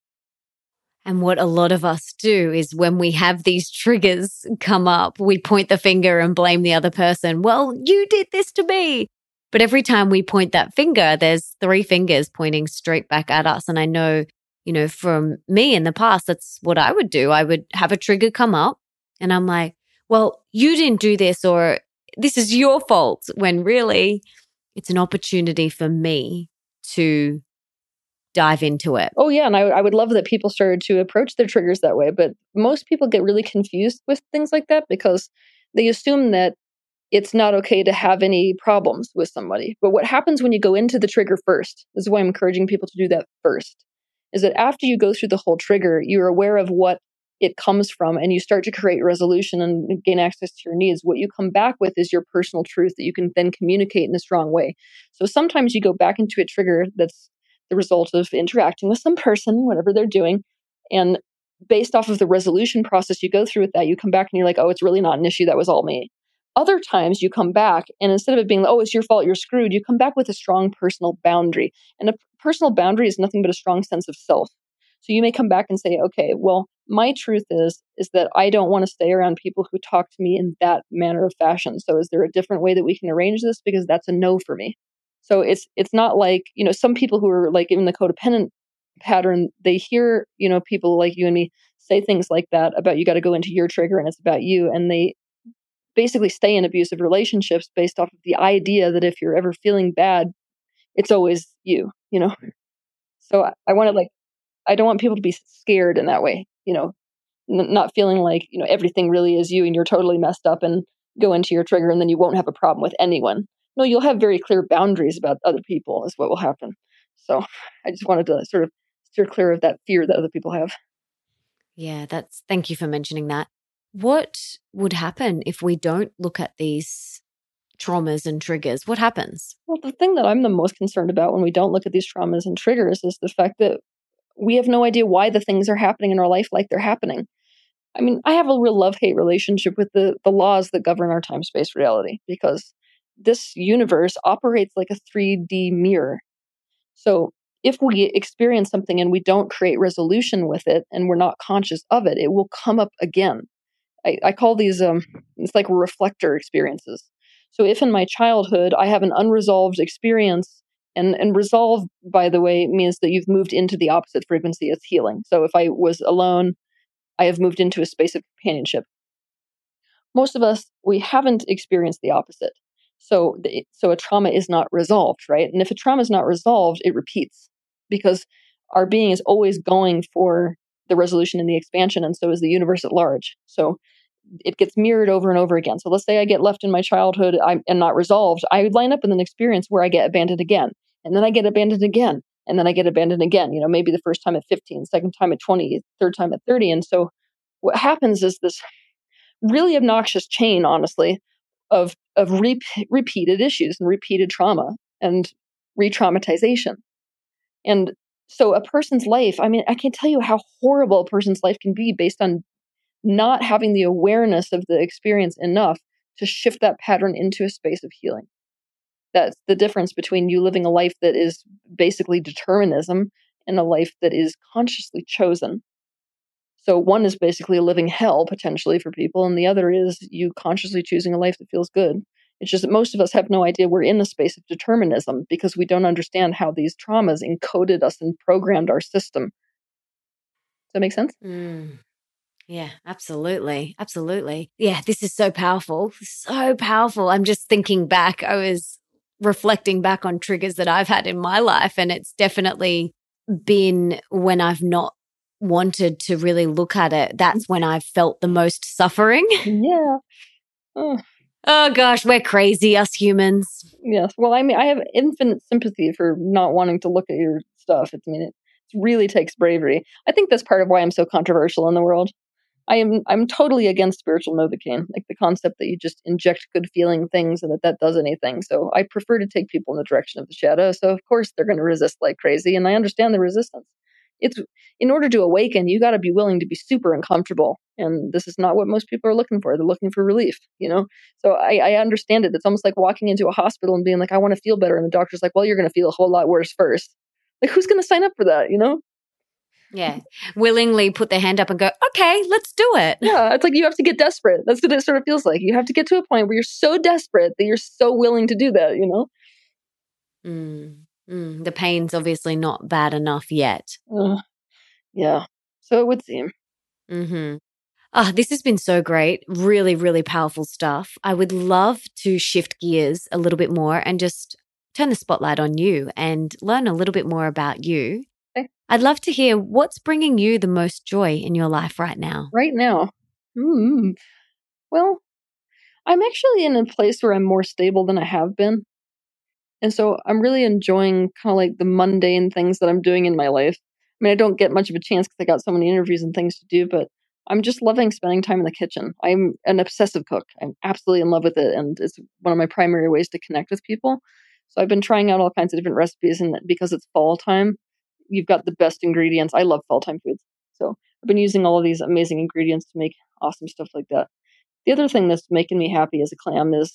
And what a lot of us do is when we have these triggers come up, we point the finger and blame the other person. Well, you did this to me. But every time we point that finger, there's three fingers pointing straight back at us. And I know you know, from me in the past, that's what I would do. I would have a trigger come up and I'm like, well, you didn't do this or this is your fault when really it's an opportunity for me to dive into it. Oh, yeah. And I, I would love that people started to approach their triggers that way. But most people get really confused with things like that because they assume that it's not okay to have any problems with somebody. But what happens when you go into the trigger first? This is why I'm encouraging people to do that first is that after you go through the whole trigger, you're aware of what it comes from and you start to create resolution and gain access to your needs. What you come back with is your personal truth that you can then communicate in a strong way. So sometimes you go back into a trigger that's the result of interacting with some person, whatever they're doing. And based off of the resolution process you go through with that, you come back and you're like, oh, it's really not an issue. That was all me. Other times you come back and instead of it being, oh, it's your fault, you're screwed, you come back with a strong personal boundary. And a personal boundary is nothing but a strong sense of self. So you may come back and say, okay, well, my truth is is that I don't want to stay around people who talk to me in that manner of fashion. So is there a different way that we can arrange this because that's a no for me. So it's it's not like, you know, some people who are like in the codependent pattern, they hear, you know, people like you and me say things like that about you got to go into your trigger and it's about you and they basically stay in abusive relationships based off of the idea that if you're ever feeling bad, it's always you, you know. So I, I want to like I don't want people to be scared in that way, you know, n- not feeling like, you know, everything really is you and you're totally messed up and go into your trigger and then you won't have a problem with anyone. No, you'll have very clear boundaries about other people, is what will happen. So I just wanted to sort of steer clear of that fear that other people have. Yeah, that's thank you for mentioning that. What would happen if we don't look at these traumas and triggers? What happens? Well, the thing that I'm the most concerned about when we don't look at these traumas and triggers is the fact that we have no idea why the things are happening in our life like they're happening. I mean, I have a real love hate relationship with the, the laws that govern our time space reality because this universe operates like a 3D mirror. So if we experience something and we don't create resolution with it and we're not conscious of it, it will come up again. I, I call these um it's like reflector experiences. So if in my childhood I have an unresolved experience and and resolve by the way means that you've moved into the opposite frequency as healing. So if I was alone, I have moved into a space of companionship. Most of us we haven't experienced the opposite. So the, so a trauma is not resolved, right? And if a trauma is not resolved, it repeats because our being is always going for the resolution and the expansion, and so is the universe at large. So it gets mirrored over and over again. So let's say I get left in my childhood I'm, and not resolved. I line up in an experience where I get abandoned again, and then I get abandoned again, and then I get abandoned again. You know, maybe the first time at 15, second time at 20, third time at 30. And so what happens is this really obnoxious chain, honestly, of of re- repeated issues and repeated trauma and re-traumatization. And so a person's life, I mean, I can't tell you how horrible a person's life can be based on not having the awareness of the experience enough to shift that pattern into a space of healing. That's the difference between you living a life that is basically determinism and a life that is consciously chosen. So, one is basically a living hell potentially for people, and the other is you consciously choosing a life that feels good. It's just that most of us have no idea we're in the space of determinism because we don't understand how these traumas encoded us and programmed our system. Does that make sense? Mm. Yeah, absolutely. Absolutely. Yeah, this is so powerful. So powerful. I'm just thinking back. I was reflecting back on triggers that I've had in my life, and it's definitely been when I've not wanted to really look at it. That's when I've felt the most suffering. Yeah. Oh. Oh gosh, we're crazy, us humans. Yes. Well, I mean, I have infinite sympathy for not wanting to look at your stuff. It's, I mean, it really takes bravery. I think that's part of why I'm so controversial in the world. I am I'm totally against spiritual novocaine, like the concept that you just inject good feeling things and that that does anything. So I prefer to take people in the direction of the shadow. So of course they're going to resist like crazy, and I understand the resistance. It's in order to awaken, you got to be willing to be super uncomfortable, and this is not what most people are looking for. They're looking for relief, you know. So I, I understand it. It's almost like walking into a hospital and being like, "I want to feel better," and the doctor's like, "Well, you're going to feel a whole lot worse first. Like, who's going to sign up for that? You know? Yeah. Willingly put their hand up and go, okay, let's do it. Yeah. It's like you have to get desperate. That's what it sort of feels like. You have to get to a point where you're so desperate that you're so willing to do that, you know? Mm, mm, the pain's obviously not bad enough yet. Uh, yeah. So it would seem. Mm-hmm. Ah, this has been so great. Really, really powerful stuff. I would love to shift gears a little bit more and just turn the spotlight on you and learn a little bit more about you. I'd love to hear what's bringing you the most joy in your life right now. Right now. Hmm. Well, I'm actually in a place where I'm more stable than I have been. And so I'm really enjoying kind of like the mundane things that I'm doing in my life. I mean, I don't get much of a chance because I got so many interviews and things to do, but I'm just loving spending time in the kitchen. I'm an obsessive cook. I'm absolutely in love with it, and it's one of my primary ways to connect with people. So I've been trying out all kinds of different recipes, and because it's fall time, you've got the best ingredients. I love fall time foods, so I've been using all of these amazing ingredients to make awesome stuff like that. the other thing that's making me happy as a clam is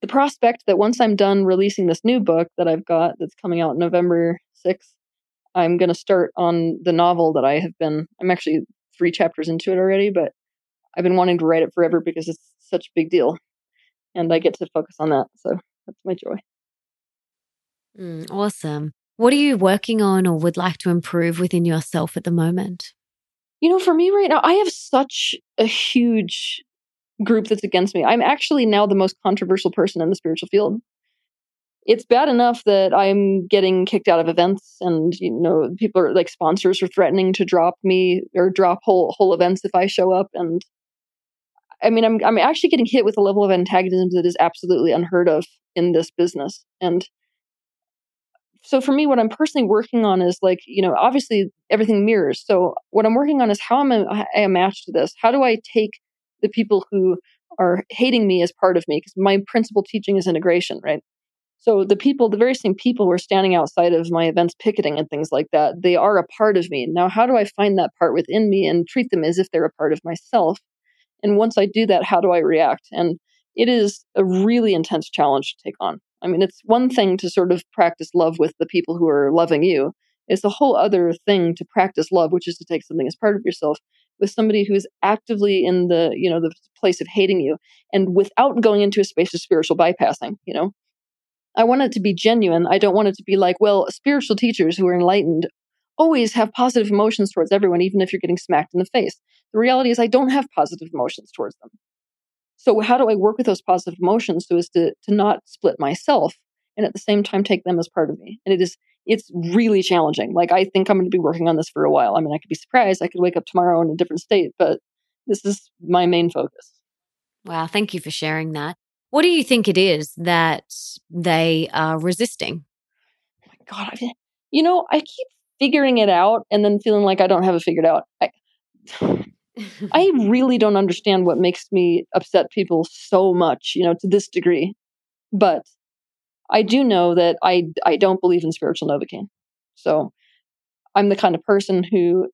the prospect that once I'm done releasing this new book that I've got that's coming out November 6th, I'm going to start on the novel that I have been, I'm actually three chapters into it already, but I've been wanting to write it forever because it's such a big deal. And I get to focus on that. So that's my joy. Mm, awesome. What are you working on or would like to improve within yourself at the moment? You know, for me right now, I have such a huge group that's against me. I'm actually now the most controversial person in the spiritual field. It's bad enough that I'm getting kicked out of events and you know people are like sponsors are threatening to drop me or drop whole whole events if I show up and I mean I'm I'm actually getting hit with a level of antagonism that is absolutely unheard of in this business and so for me what i'm personally working on is like you know obviously everything mirrors. So what i'm working on is how am i, a match to this? How do i take the people who are hating me as part of me? Because my principal teaching is integration right? So the people the very same people who are standing outside of my events picketing and things like that they are a part of me. Now how do i find that part within me and treat them as if they're a part of myself? And once i do that how do i react? And it is a really intense challenge to take on I mean, it's one thing to sort of practice love with the people who are loving you. It's a whole other thing to practice love, which is to take something as part of yourself with somebody who is actively in the, you know, the place of hating you and without going into a space of spiritual bypassing, you know. I want it to be genuine. I don't want it to be like, well, spiritual teachers who are enlightened always have positive emotions towards everyone, even if you're getting smacked in the face. The reality is, I don't have positive emotions towards them. So how do I work with those positive emotions so as to to not split myself and at the same time take them as part of me? And it is it's really challenging. Like I think I'm going to be working on this for a while. I mean, I could be surprised. I could wake up tomorrow in a different state, but this is my main focus. Wow, thank you for sharing that. What do you think it is that they are resisting? Oh my God, I, you know, I keep figuring it out and then feeling like I don't have it figured out. I, I really don't understand what makes me upset people so much, you know, to this degree. But I do know that I I don't believe in spiritual novocaine. So I'm the kind of person who,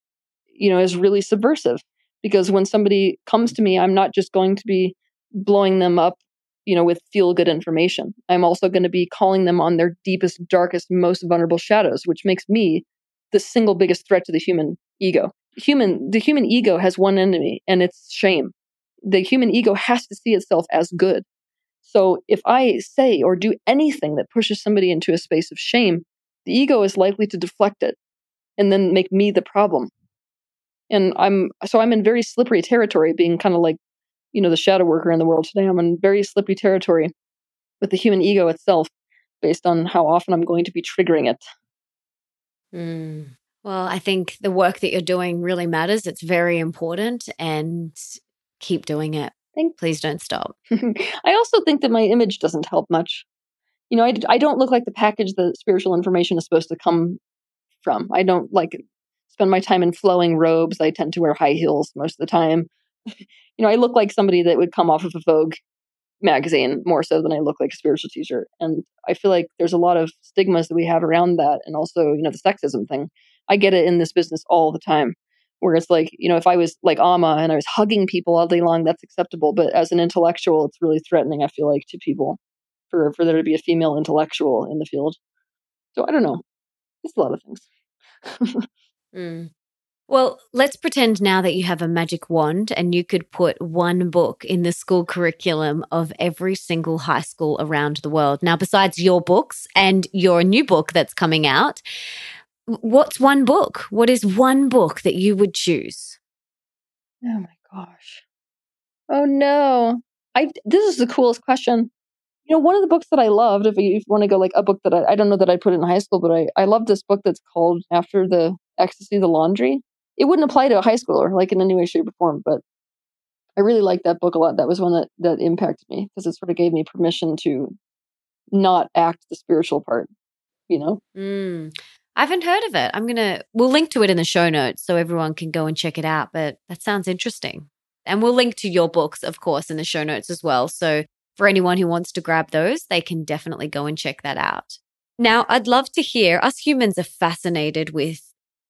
you know, is really subversive because when somebody comes to me, I'm not just going to be blowing them up, you know, with feel good information. I'm also going to be calling them on their deepest, darkest, most vulnerable shadows, which makes me the single biggest threat to the human ego human the human ego has one enemy and it's shame. The human ego has to see itself as good. So if i say or do anything that pushes somebody into a space of shame the ego is likely to deflect it and then make me the problem. And i'm so i'm in very slippery territory being kind of like you know the shadow worker in the world today. I'm in very slippery territory with the human ego itself based on how often i'm going to be triggering it. Mm. Well, I think the work that you're doing really matters. It's very important and keep doing it. Thanks. Please don't stop. I also think that my image doesn't help much. You know, I, I don't look like the package that spiritual information is supposed to come from. I don't like spend my time in flowing robes. I tend to wear high heels most of the time. you know, I look like somebody that would come off of a Vogue magazine more so than I look like a spiritual teacher. And I feel like there's a lot of stigmas that we have around that and also, you know, the sexism thing. I get it in this business all the time. Where it's like, you know, if I was like Amma and I was hugging people all day long, that's acceptable. But as an intellectual, it's really threatening, I feel like, to people for, for there to be a female intellectual in the field. So I don't know. It's a lot of things. mm. Well, let's pretend now that you have a magic wand and you could put one book in the school curriculum of every single high school around the world. Now, besides your books and your new book that's coming out, what's one book? What is one book that you would choose? Oh my gosh. Oh no. I this is the coolest question. You know, one of the books that I loved, if you, want to go like a book that I, I don't know that I put in high school, but I, I love this book that's called After the Ecstasy, the Laundry. It wouldn't apply to a high schooler, like in any way, shape, or form, but I really liked that book a lot. That was one that, that impacted me because it sort of gave me permission to not act the spiritual part, you know? Mm. I haven't heard of it. I'm going to, we'll link to it in the show notes so everyone can go and check it out. But that sounds interesting. And we'll link to your books, of course, in the show notes as well. So for anyone who wants to grab those, they can definitely go and check that out. Now, I'd love to hear us humans are fascinated with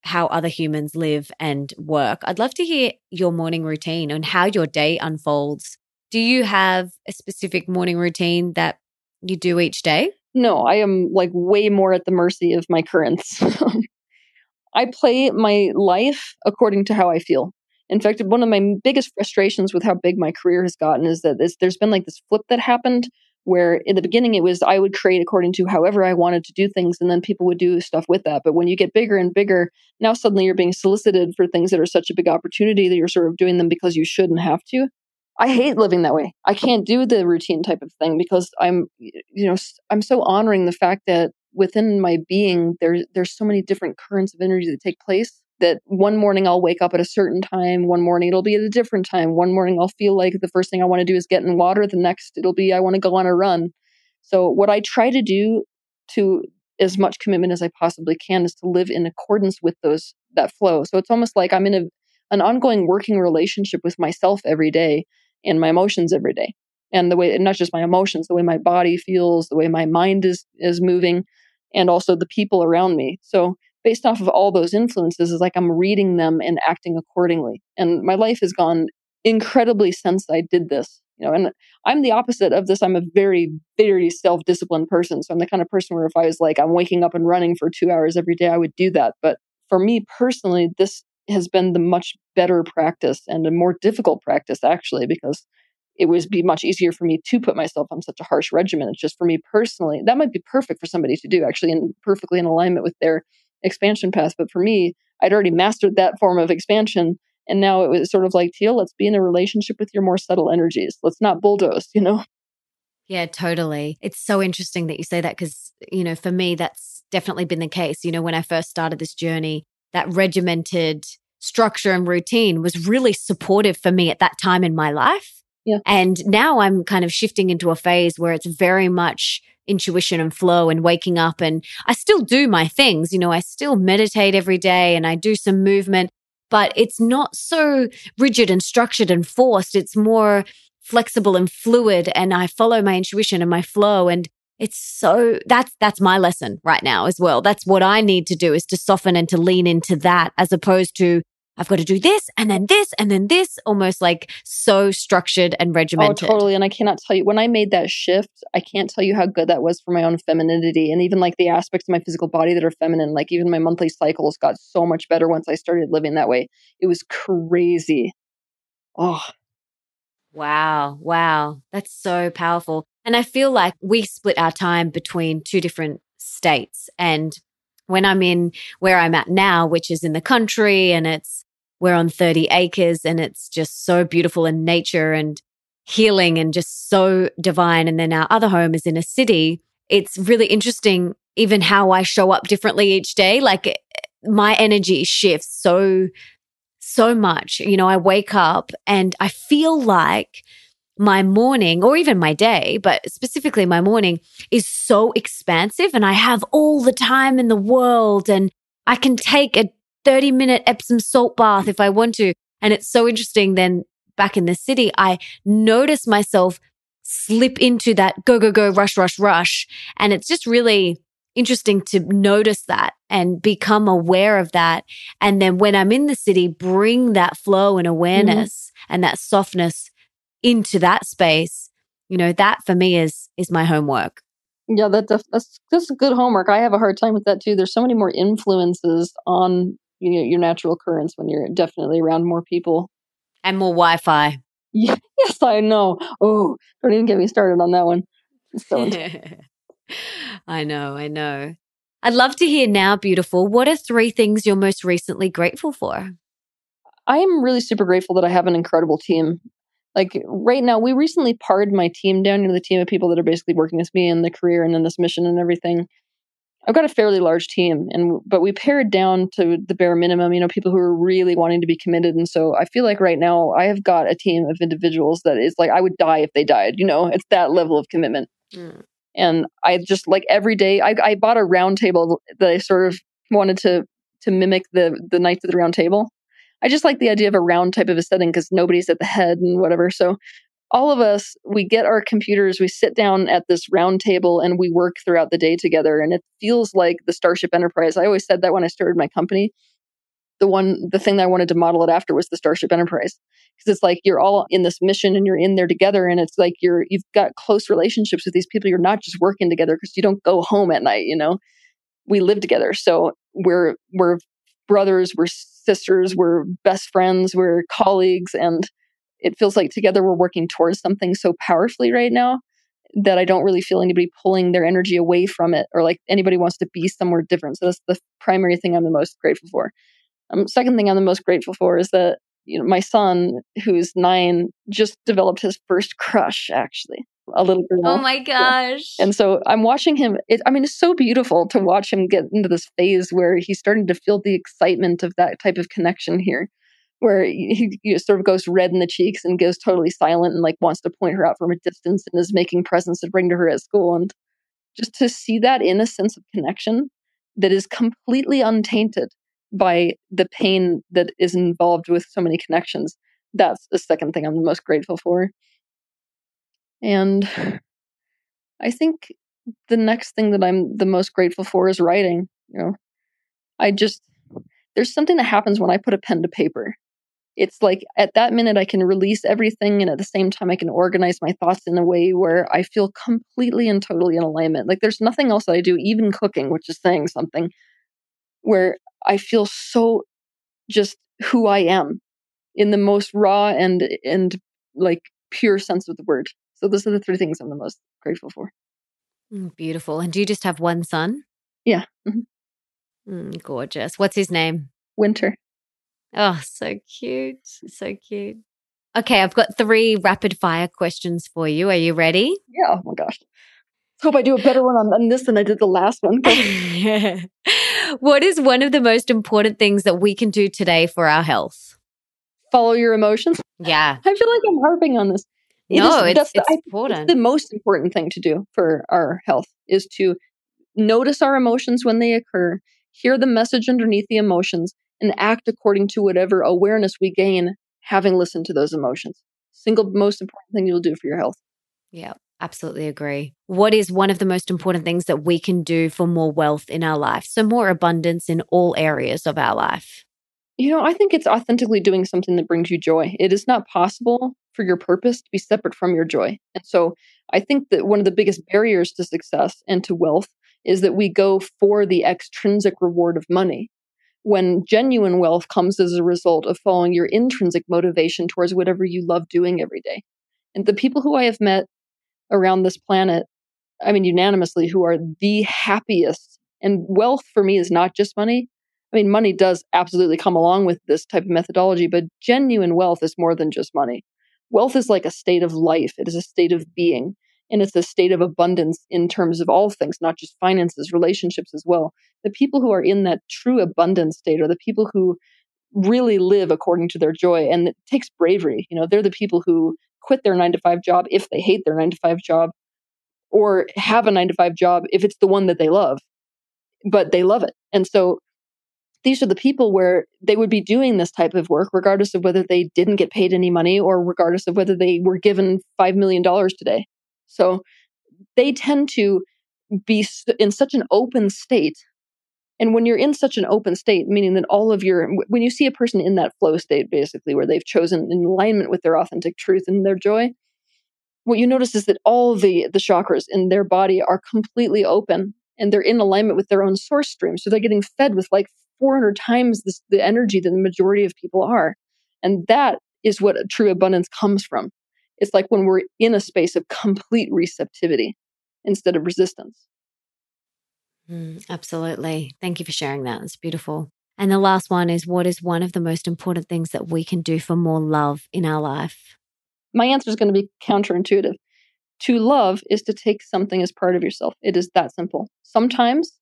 how other humans live and work. I'd love to hear your morning routine and how your day unfolds. Do you have a specific morning routine that you do each day? No, I am like way more at the mercy of my currents. I play my life according to how I feel. In fact, one of my biggest frustrations with how big my career has gotten is that this, there's been like this flip that happened where in the beginning it was I would create according to however I wanted to do things and then people would do stuff with that. But when you get bigger and bigger, now suddenly you're being solicited for things that are such a big opportunity that you're sort of doing them because you shouldn't have to. I hate living that way. I can't do the routine type of thing because I'm you know I'm so honoring the fact that within my being there there's so many different currents of energy that take place that one morning I'll wake up at a certain time, one morning it'll be at a different time. One morning I'll feel like the first thing I want to do is get in water, the next it'll be I want to go on a run. So what I try to do to as much commitment as I possibly can is to live in accordance with those that flow. So it's almost like I'm in a an ongoing working relationship with myself every day and my emotions every day. And the way not just my emotions, the way my body feels, the way my mind is is moving and also the people around me. So based off of all those influences is like I'm reading them and acting accordingly. And my life has gone incredibly since I did this. You know, and I'm the opposite of this. I'm a very, very self-disciplined person. So I'm the kind of person where if I was like I'm waking up and running for two hours every day, I would do that. But for me personally, this has been the much better practice and a more difficult practice actually, because it would be much easier for me to put myself on such a harsh regimen. It's just for me personally, that might be perfect for somebody to do actually and perfectly in alignment with their expansion path. But for me, I'd already mastered that form of expansion. And now it was sort of like, Teal, let's be in a relationship with your more subtle energies. Let's not bulldoze, you know? Yeah, totally. It's so interesting that you say that because, you know, for me, that's definitely been the case. You know, when I first started this journey, that regimented structure and routine was really supportive for me at that time in my life. Yeah. And now I'm kind of shifting into a phase where it's very much intuition and flow and waking up. And I still do my things. You know, I still meditate every day and I do some movement, but it's not so rigid and structured and forced. It's more flexible and fluid. And I follow my intuition and my flow. And it's so that's that's my lesson right now as well. That's what I need to do is to soften and to lean into that as opposed to I've got to do this and then this and then this, almost like so structured and oh, regimented. Oh, totally. And I cannot tell you when I made that shift, I can't tell you how good that was for my own femininity and even like the aspects of my physical body that are feminine. Like even my monthly cycles got so much better once I started living that way. It was crazy. Oh. Wow. Wow. That's so powerful. And I feel like we split our time between two different states. And when I'm in where I'm at now, which is in the country and it's we're on 30 acres and it's just so beautiful in nature and healing and just so divine. And then our other home is in a city. It's really interesting, even how I show up differently each day. Like my energy shifts so, so much. You know, I wake up and I feel like my morning or even my day, but specifically my morning is so expansive and I have all the time in the world and I can take a 30 minute Epsom salt bath if I want to. And it's so interesting. Then back in the city, I notice myself slip into that go, go, go, rush, rush, rush. And it's just really interesting to notice that and become aware of that. And then when I'm in the city, bring that flow and awareness mm-hmm. and that softness into that space. You know, that for me is, is my homework. Yeah, that, that's that's good homework. I have a hard time with that too. There's so many more influences on you know, your natural currents when you're definitely around more people and more Wi-Fi. Yeah, yes, I know. Oh, don't even get me started on that one. So I know, I know. I'd love to hear now, beautiful. What are three things you're most recently grateful for? I am really super grateful that I have an incredible team. Like right now, we recently pared my team down, you know, the team of people that are basically working with me in the career and in this mission and everything. I've got a fairly large team, and but we pared down to the bare minimum. You know, people who are really wanting to be committed, and so I feel like right now I have got a team of individuals that is like I would die if they died. You know, it's that level of commitment. Mm. And I just like every day. I, I bought a round table that I sort of wanted to to mimic the the Knights of the Round Table. I just like the idea of a round type of a setting because nobody's at the head and whatever. So all of us, we get our computers, we sit down at this round table and we work throughout the day together. And it feels like the Starship Enterprise. I always said that when I started my company. the one, the thing that I wanted to model it after was the Starship Enterprise. Because it's like you're all in this mission and you're in there together, and it's like you're you've got close relationships with these people. You're not just working together because you don't go home at night. You know, we live together, so we're we're brothers, we're sisters, we're best friends, we're colleagues, and it feels like together we're working towards something so powerfully right now that I don't really feel anybody pulling their energy away from it or like anybody wants to be somewhere different. So that's the primary thing I'm the most grateful for. Um, second thing I'm the most grateful for is that you know my son, who's nine, just developed his first crush. Actually, a little girl. Oh my gosh! Yeah. And so I'm watching him. It, I mean, it's so beautiful to watch him get into this phase where he's starting to feel the excitement of that type of connection here where he, he, sort of goes red in the cheeks and goes totally silent and like wants to point her out from a distance and is making presents to bring to her at school and just to see that innocence of connection that is completely untainted by the pain that is involved with so many connections that's the second thing i'm the most grateful for and i think the next thing that i'm the most grateful for is writing you know i just there's something that happens when i put a pen to paper it's like at that minute I can release everything and at the same time I can organize my thoughts in a way where I feel completely and totally in alignment. Like there's nothing else that I do, even cooking, which is saying something, where I feel so just who I am in the most raw and and like pure sense of the word. So those are the three things I'm the most grateful for. Mm, beautiful. And do you just have one son? Yeah. Mm-hmm. Mm, gorgeous. What's his name? Winter. Oh, so cute. So cute. Okay, I've got three rapid fire questions for you. Are you ready? Yeah. Oh my gosh. Hope I do a better one on, on this than I did the last one. what is one of the most important things that we can do today for our health? Follow your emotions. Yeah. I feel like I'm harping on this. It no, is, it's, it's important. It's the most important thing to do for our health is to notice our emotions when they occur, hear the message underneath the emotions, and act according to whatever awareness we gain having listened to those emotions. Single most important thing you'll do for your health. Yeah, absolutely agree. What is one of the most important things that we can do for more wealth in our life? So, more abundance in all areas of our life. You know, I think it's authentically doing something that brings you joy. It is not possible for your purpose to be separate from your joy. And so, I think that one of the biggest barriers to success and to wealth is that we go for the extrinsic reward of money when genuine wealth comes as a result of following your intrinsic motivation towards whatever you love doing every day. And the people who I have met around this planet, I mean, unanimously, who are the happiest, and wealth for me is not just money. I mean, money does absolutely come along with this type of methodology, but genuine wealth is more than just money. Wealth is like a state of life, it is a state of being and it's a state of abundance in terms of all things, not just finances, relationships as well. The people who are in that true abundance state are the people who really live according to their joy. And it takes bravery. You know, they're the people who quit their nine to five job if they hate their nine to five job, or have a nine to five job if it's the one that they love, but they love it. And so these are the people where they would be doing this type of work regardless of whether they didn't get paid any money or regardless of whether they were given $5 million today. So they tend to be in such an open state. And when you're in such an open state, meaning that all of your, when you see a person in that flow state, basically, where they've chosen in alignment with their authentic truth and their joy, what you notice is that all the, the chakras in their body are completely open and they're in alignment with their own source stream. So they're getting fed with like 400 times this, the energy that the majority of people are. And that is what true abundance comes from. It's like when we're in a space of complete receptivity instead of resistance. Mm, absolutely. Thank you for sharing that. It's beautiful. And the last one is what is one of the most important things that we can do for more love in our life? My answer is going to be counterintuitive. To love is to take something as part of yourself. It is that simple. Sometimes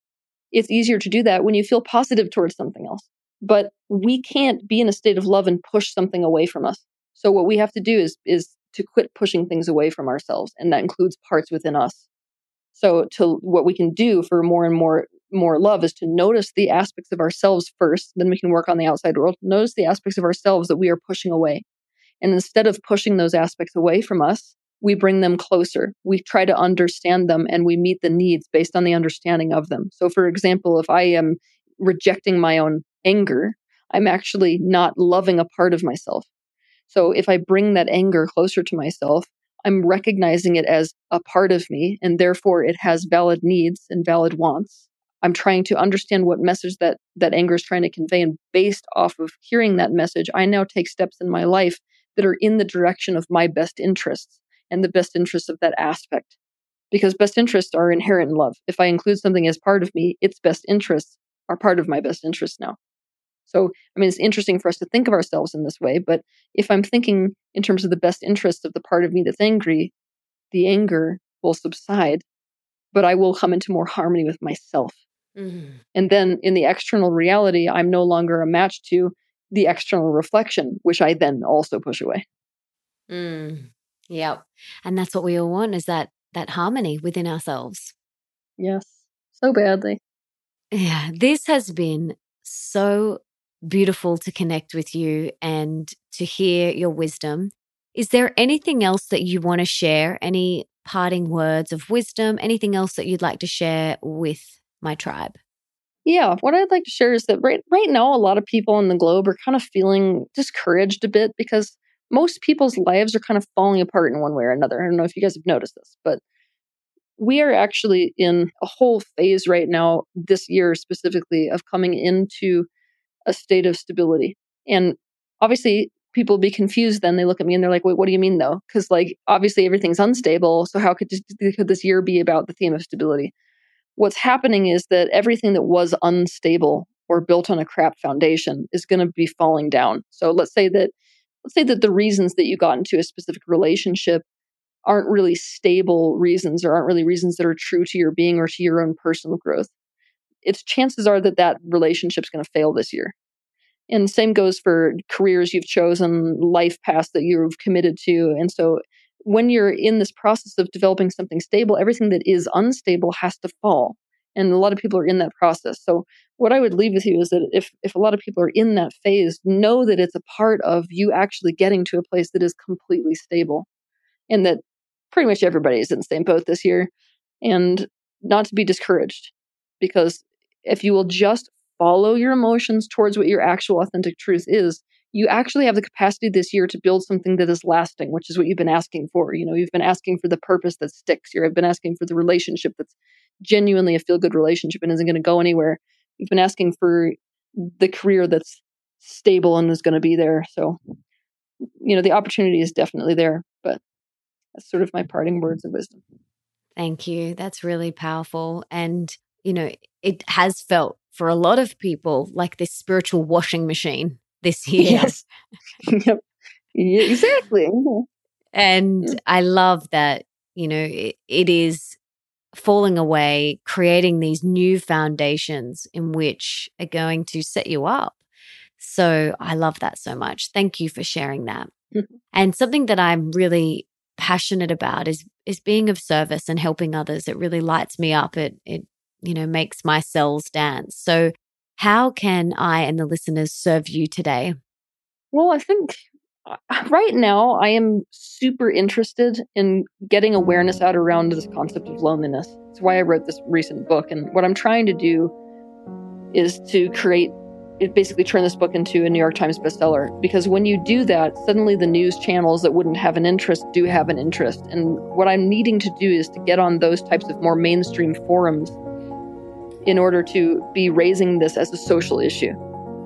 it's easier to do that when you feel positive towards something else. But we can't be in a state of love and push something away from us. So what we have to do is is to quit pushing things away from ourselves and that includes parts within us so to what we can do for more and more more love is to notice the aspects of ourselves first then we can work on the outside world notice the aspects of ourselves that we are pushing away and instead of pushing those aspects away from us we bring them closer we try to understand them and we meet the needs based on the understanding of them so for example if i am rejecting my own anger I'm actually not loving a part of myself. So if I bring that anger closer to myself, I'm recognizing it as a part of me, and therefore it has valid needs and valid wants. I'm trying to understand what message that that anger is trying to convey, and based off of hearing that message, I now take steps in my life that are in the direction of my best interests and the best interests of that aspect. Because best interests are inherent in love. If I include something as part of me, its best interests are part of my best interests now. So, I mean, it's interesting for us to think of ourselves in this way, but if I'm thinking in terms of the best interests of the part of me that's angry, the anger will subside, but I will come into more harmony with myself. Mm-hmm. And then in the external reality, I'm no longer a match to the external reflection, which I then also push away. Mm. Yep. And that's what we all want is that that harmony within ourselves. Yes. So badly. Yeah. This has been so beautiful to connect with you and to hear your wisdom. Is there anything else that you want to share? Any parting words of wisdom? Anything else that you'd like to share with my tribe? Yeah, what I'd like to share is that right right now a lot of people in the globe are kind of feeling discouraged a bit because most people's lives are kind of falling apart in one way or another. I don't know if you guys have noticed this, but we are actually in a whole phase right now this year specifically of coming into a state of stability. And obviously, people be confused then. They look at me and they're like, wait, what do you mean though? Because, like, obviously everything's unstable. So, how could, this, could this year be about the theme of stability? What's happening is that everything that was unstable or built on a crap foundation is going to be falling down. So, let's say that. Let's say that the reasons that you got into a specific relationship aren't really stable reasons or aren't really reasons that are true to your being or to your own personal growth it's chances are that that relationship's going to fail this year. And same goes for careers you've chosen, life paths that you've committed to. And so when you're in this process of developing something stable, everything that is unstable has to fall. And a lot of people are in that process. So what I would leave with you is that if if a lot of people are in that phase, know that it's a part of you actually getting to a place that is completely stable. And that pretty much everybody is in the same boat this year. And not to be discouraged because if you will just follow your emotions towards what your actual authentic truth is, you actually have the capacity this year to build something that is lasting, which is what you've been asking for. You know, you've been asking for the purpose that sticks. You've been asking for the relationship that's genuinely a feel good relationship and isn't going to go anywhere. You've been asking for the career that's stable and is going to be there. So, you know, the opportunity is definitely there, but that's sort of my parting words of wisdom. Thank you. That's really powerful. And you know, it has felt for a lot of people like this spiritual washing machine this year. Yes. yep. Yeah, exactly. Mm-hmm. And yeah. I love that, you know, it, it is falling away, creating these new foundations in which are going to set you up. So I love that so much. Thank you for sharing that. Mm-hmm. And something that I'm really passionate about is is being of service and helping others. It really lights me up. It it you know, makes my cells dance. So, how can I and the listeners serve you today? Well, I think Uh, right now I am super interested in getting awareness out around this concept of loneliness. That's why I wrote this recent book. And what I'm trying to do is to create it basically turn this book into a New York Times bestseller because when you do that, suddenly the news channels that wouldn't have an interest do have an interest. And what I'm needing to do is to get on those types of more mainstream forums in order to be raising this as a social issue.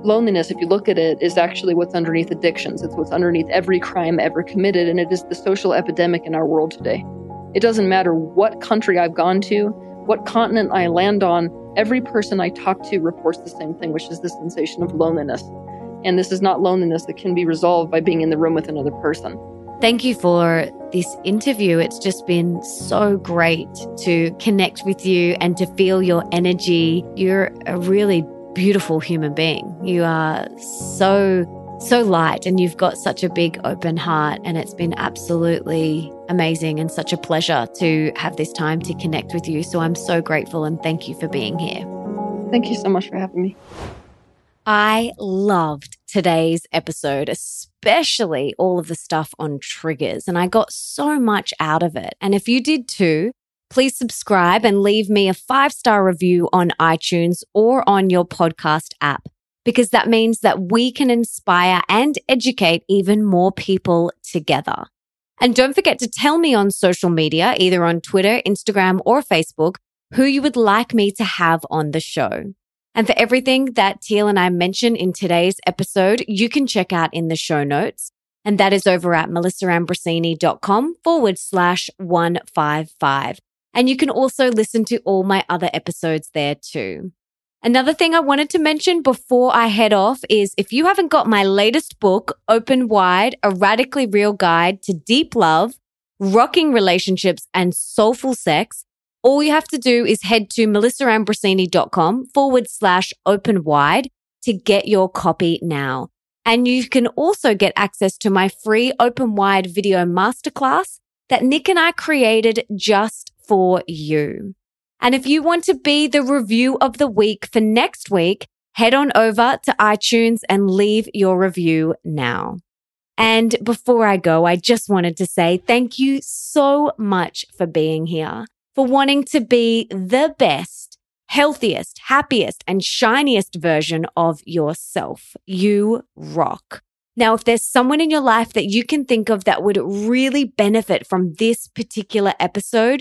Loneliness, if you look at it, is actually what's underneath addictions. It's what's underneath every crime ever committed, and it is the social epidemic in our world today. It doesn't matter what country I've gone to, what continent I land on, every person I talk to reports the same thing, which is the sensation of loneliness. And this is not loneliness that can be resolved by being in the room with another person. Thank you for this interview. It's just been so great to connect with you and to feel your energy. You're a really beautiful human being. You are so, so light and you've got such a big open heart. And it's been absolutely amazing and such a pleasure to have this time to connect with you. So I'm so grateful and thank you for being here. Thank you so much for having me. I loved today's episode, especially all of the stuff on triggers, and I got so much out of it. And if you did too, please subscribe and leave me a five star review on iTunes or on your podcast app. because that means that we can inspire and educate even more people together. And don't forget to tell me on social media, either on Twitter, Instagram, or Facebook, who you would like me to have on the show. And for everything that Teal and I mentioned in today's episode, you can check out in the show notes. And that is over at melissaambrosini.com forward slash 155. And you can also listen to all my other episodes there too. Another thing I wanted to mention before I head off is if you haven't got my latest book, Open Wide, a radically real guide to deep love, rocking relationships and soulful sex, all you have to do is head to melissaambrosini.com forward slash open wide to get your copy now. And you can also get access to my free open wide video masterclass that Nick and I created just for you. And if you want to be the review of the week for next week, head on over to iTunes and leave your review now. And before I go, I just wanted to say thank you so much for being here, for wanting to be the best, healthiest, happiest, and shiniest version of yourself. You rock. Now, if there's someone in your life that you can think of that would really benefit from this particular episode,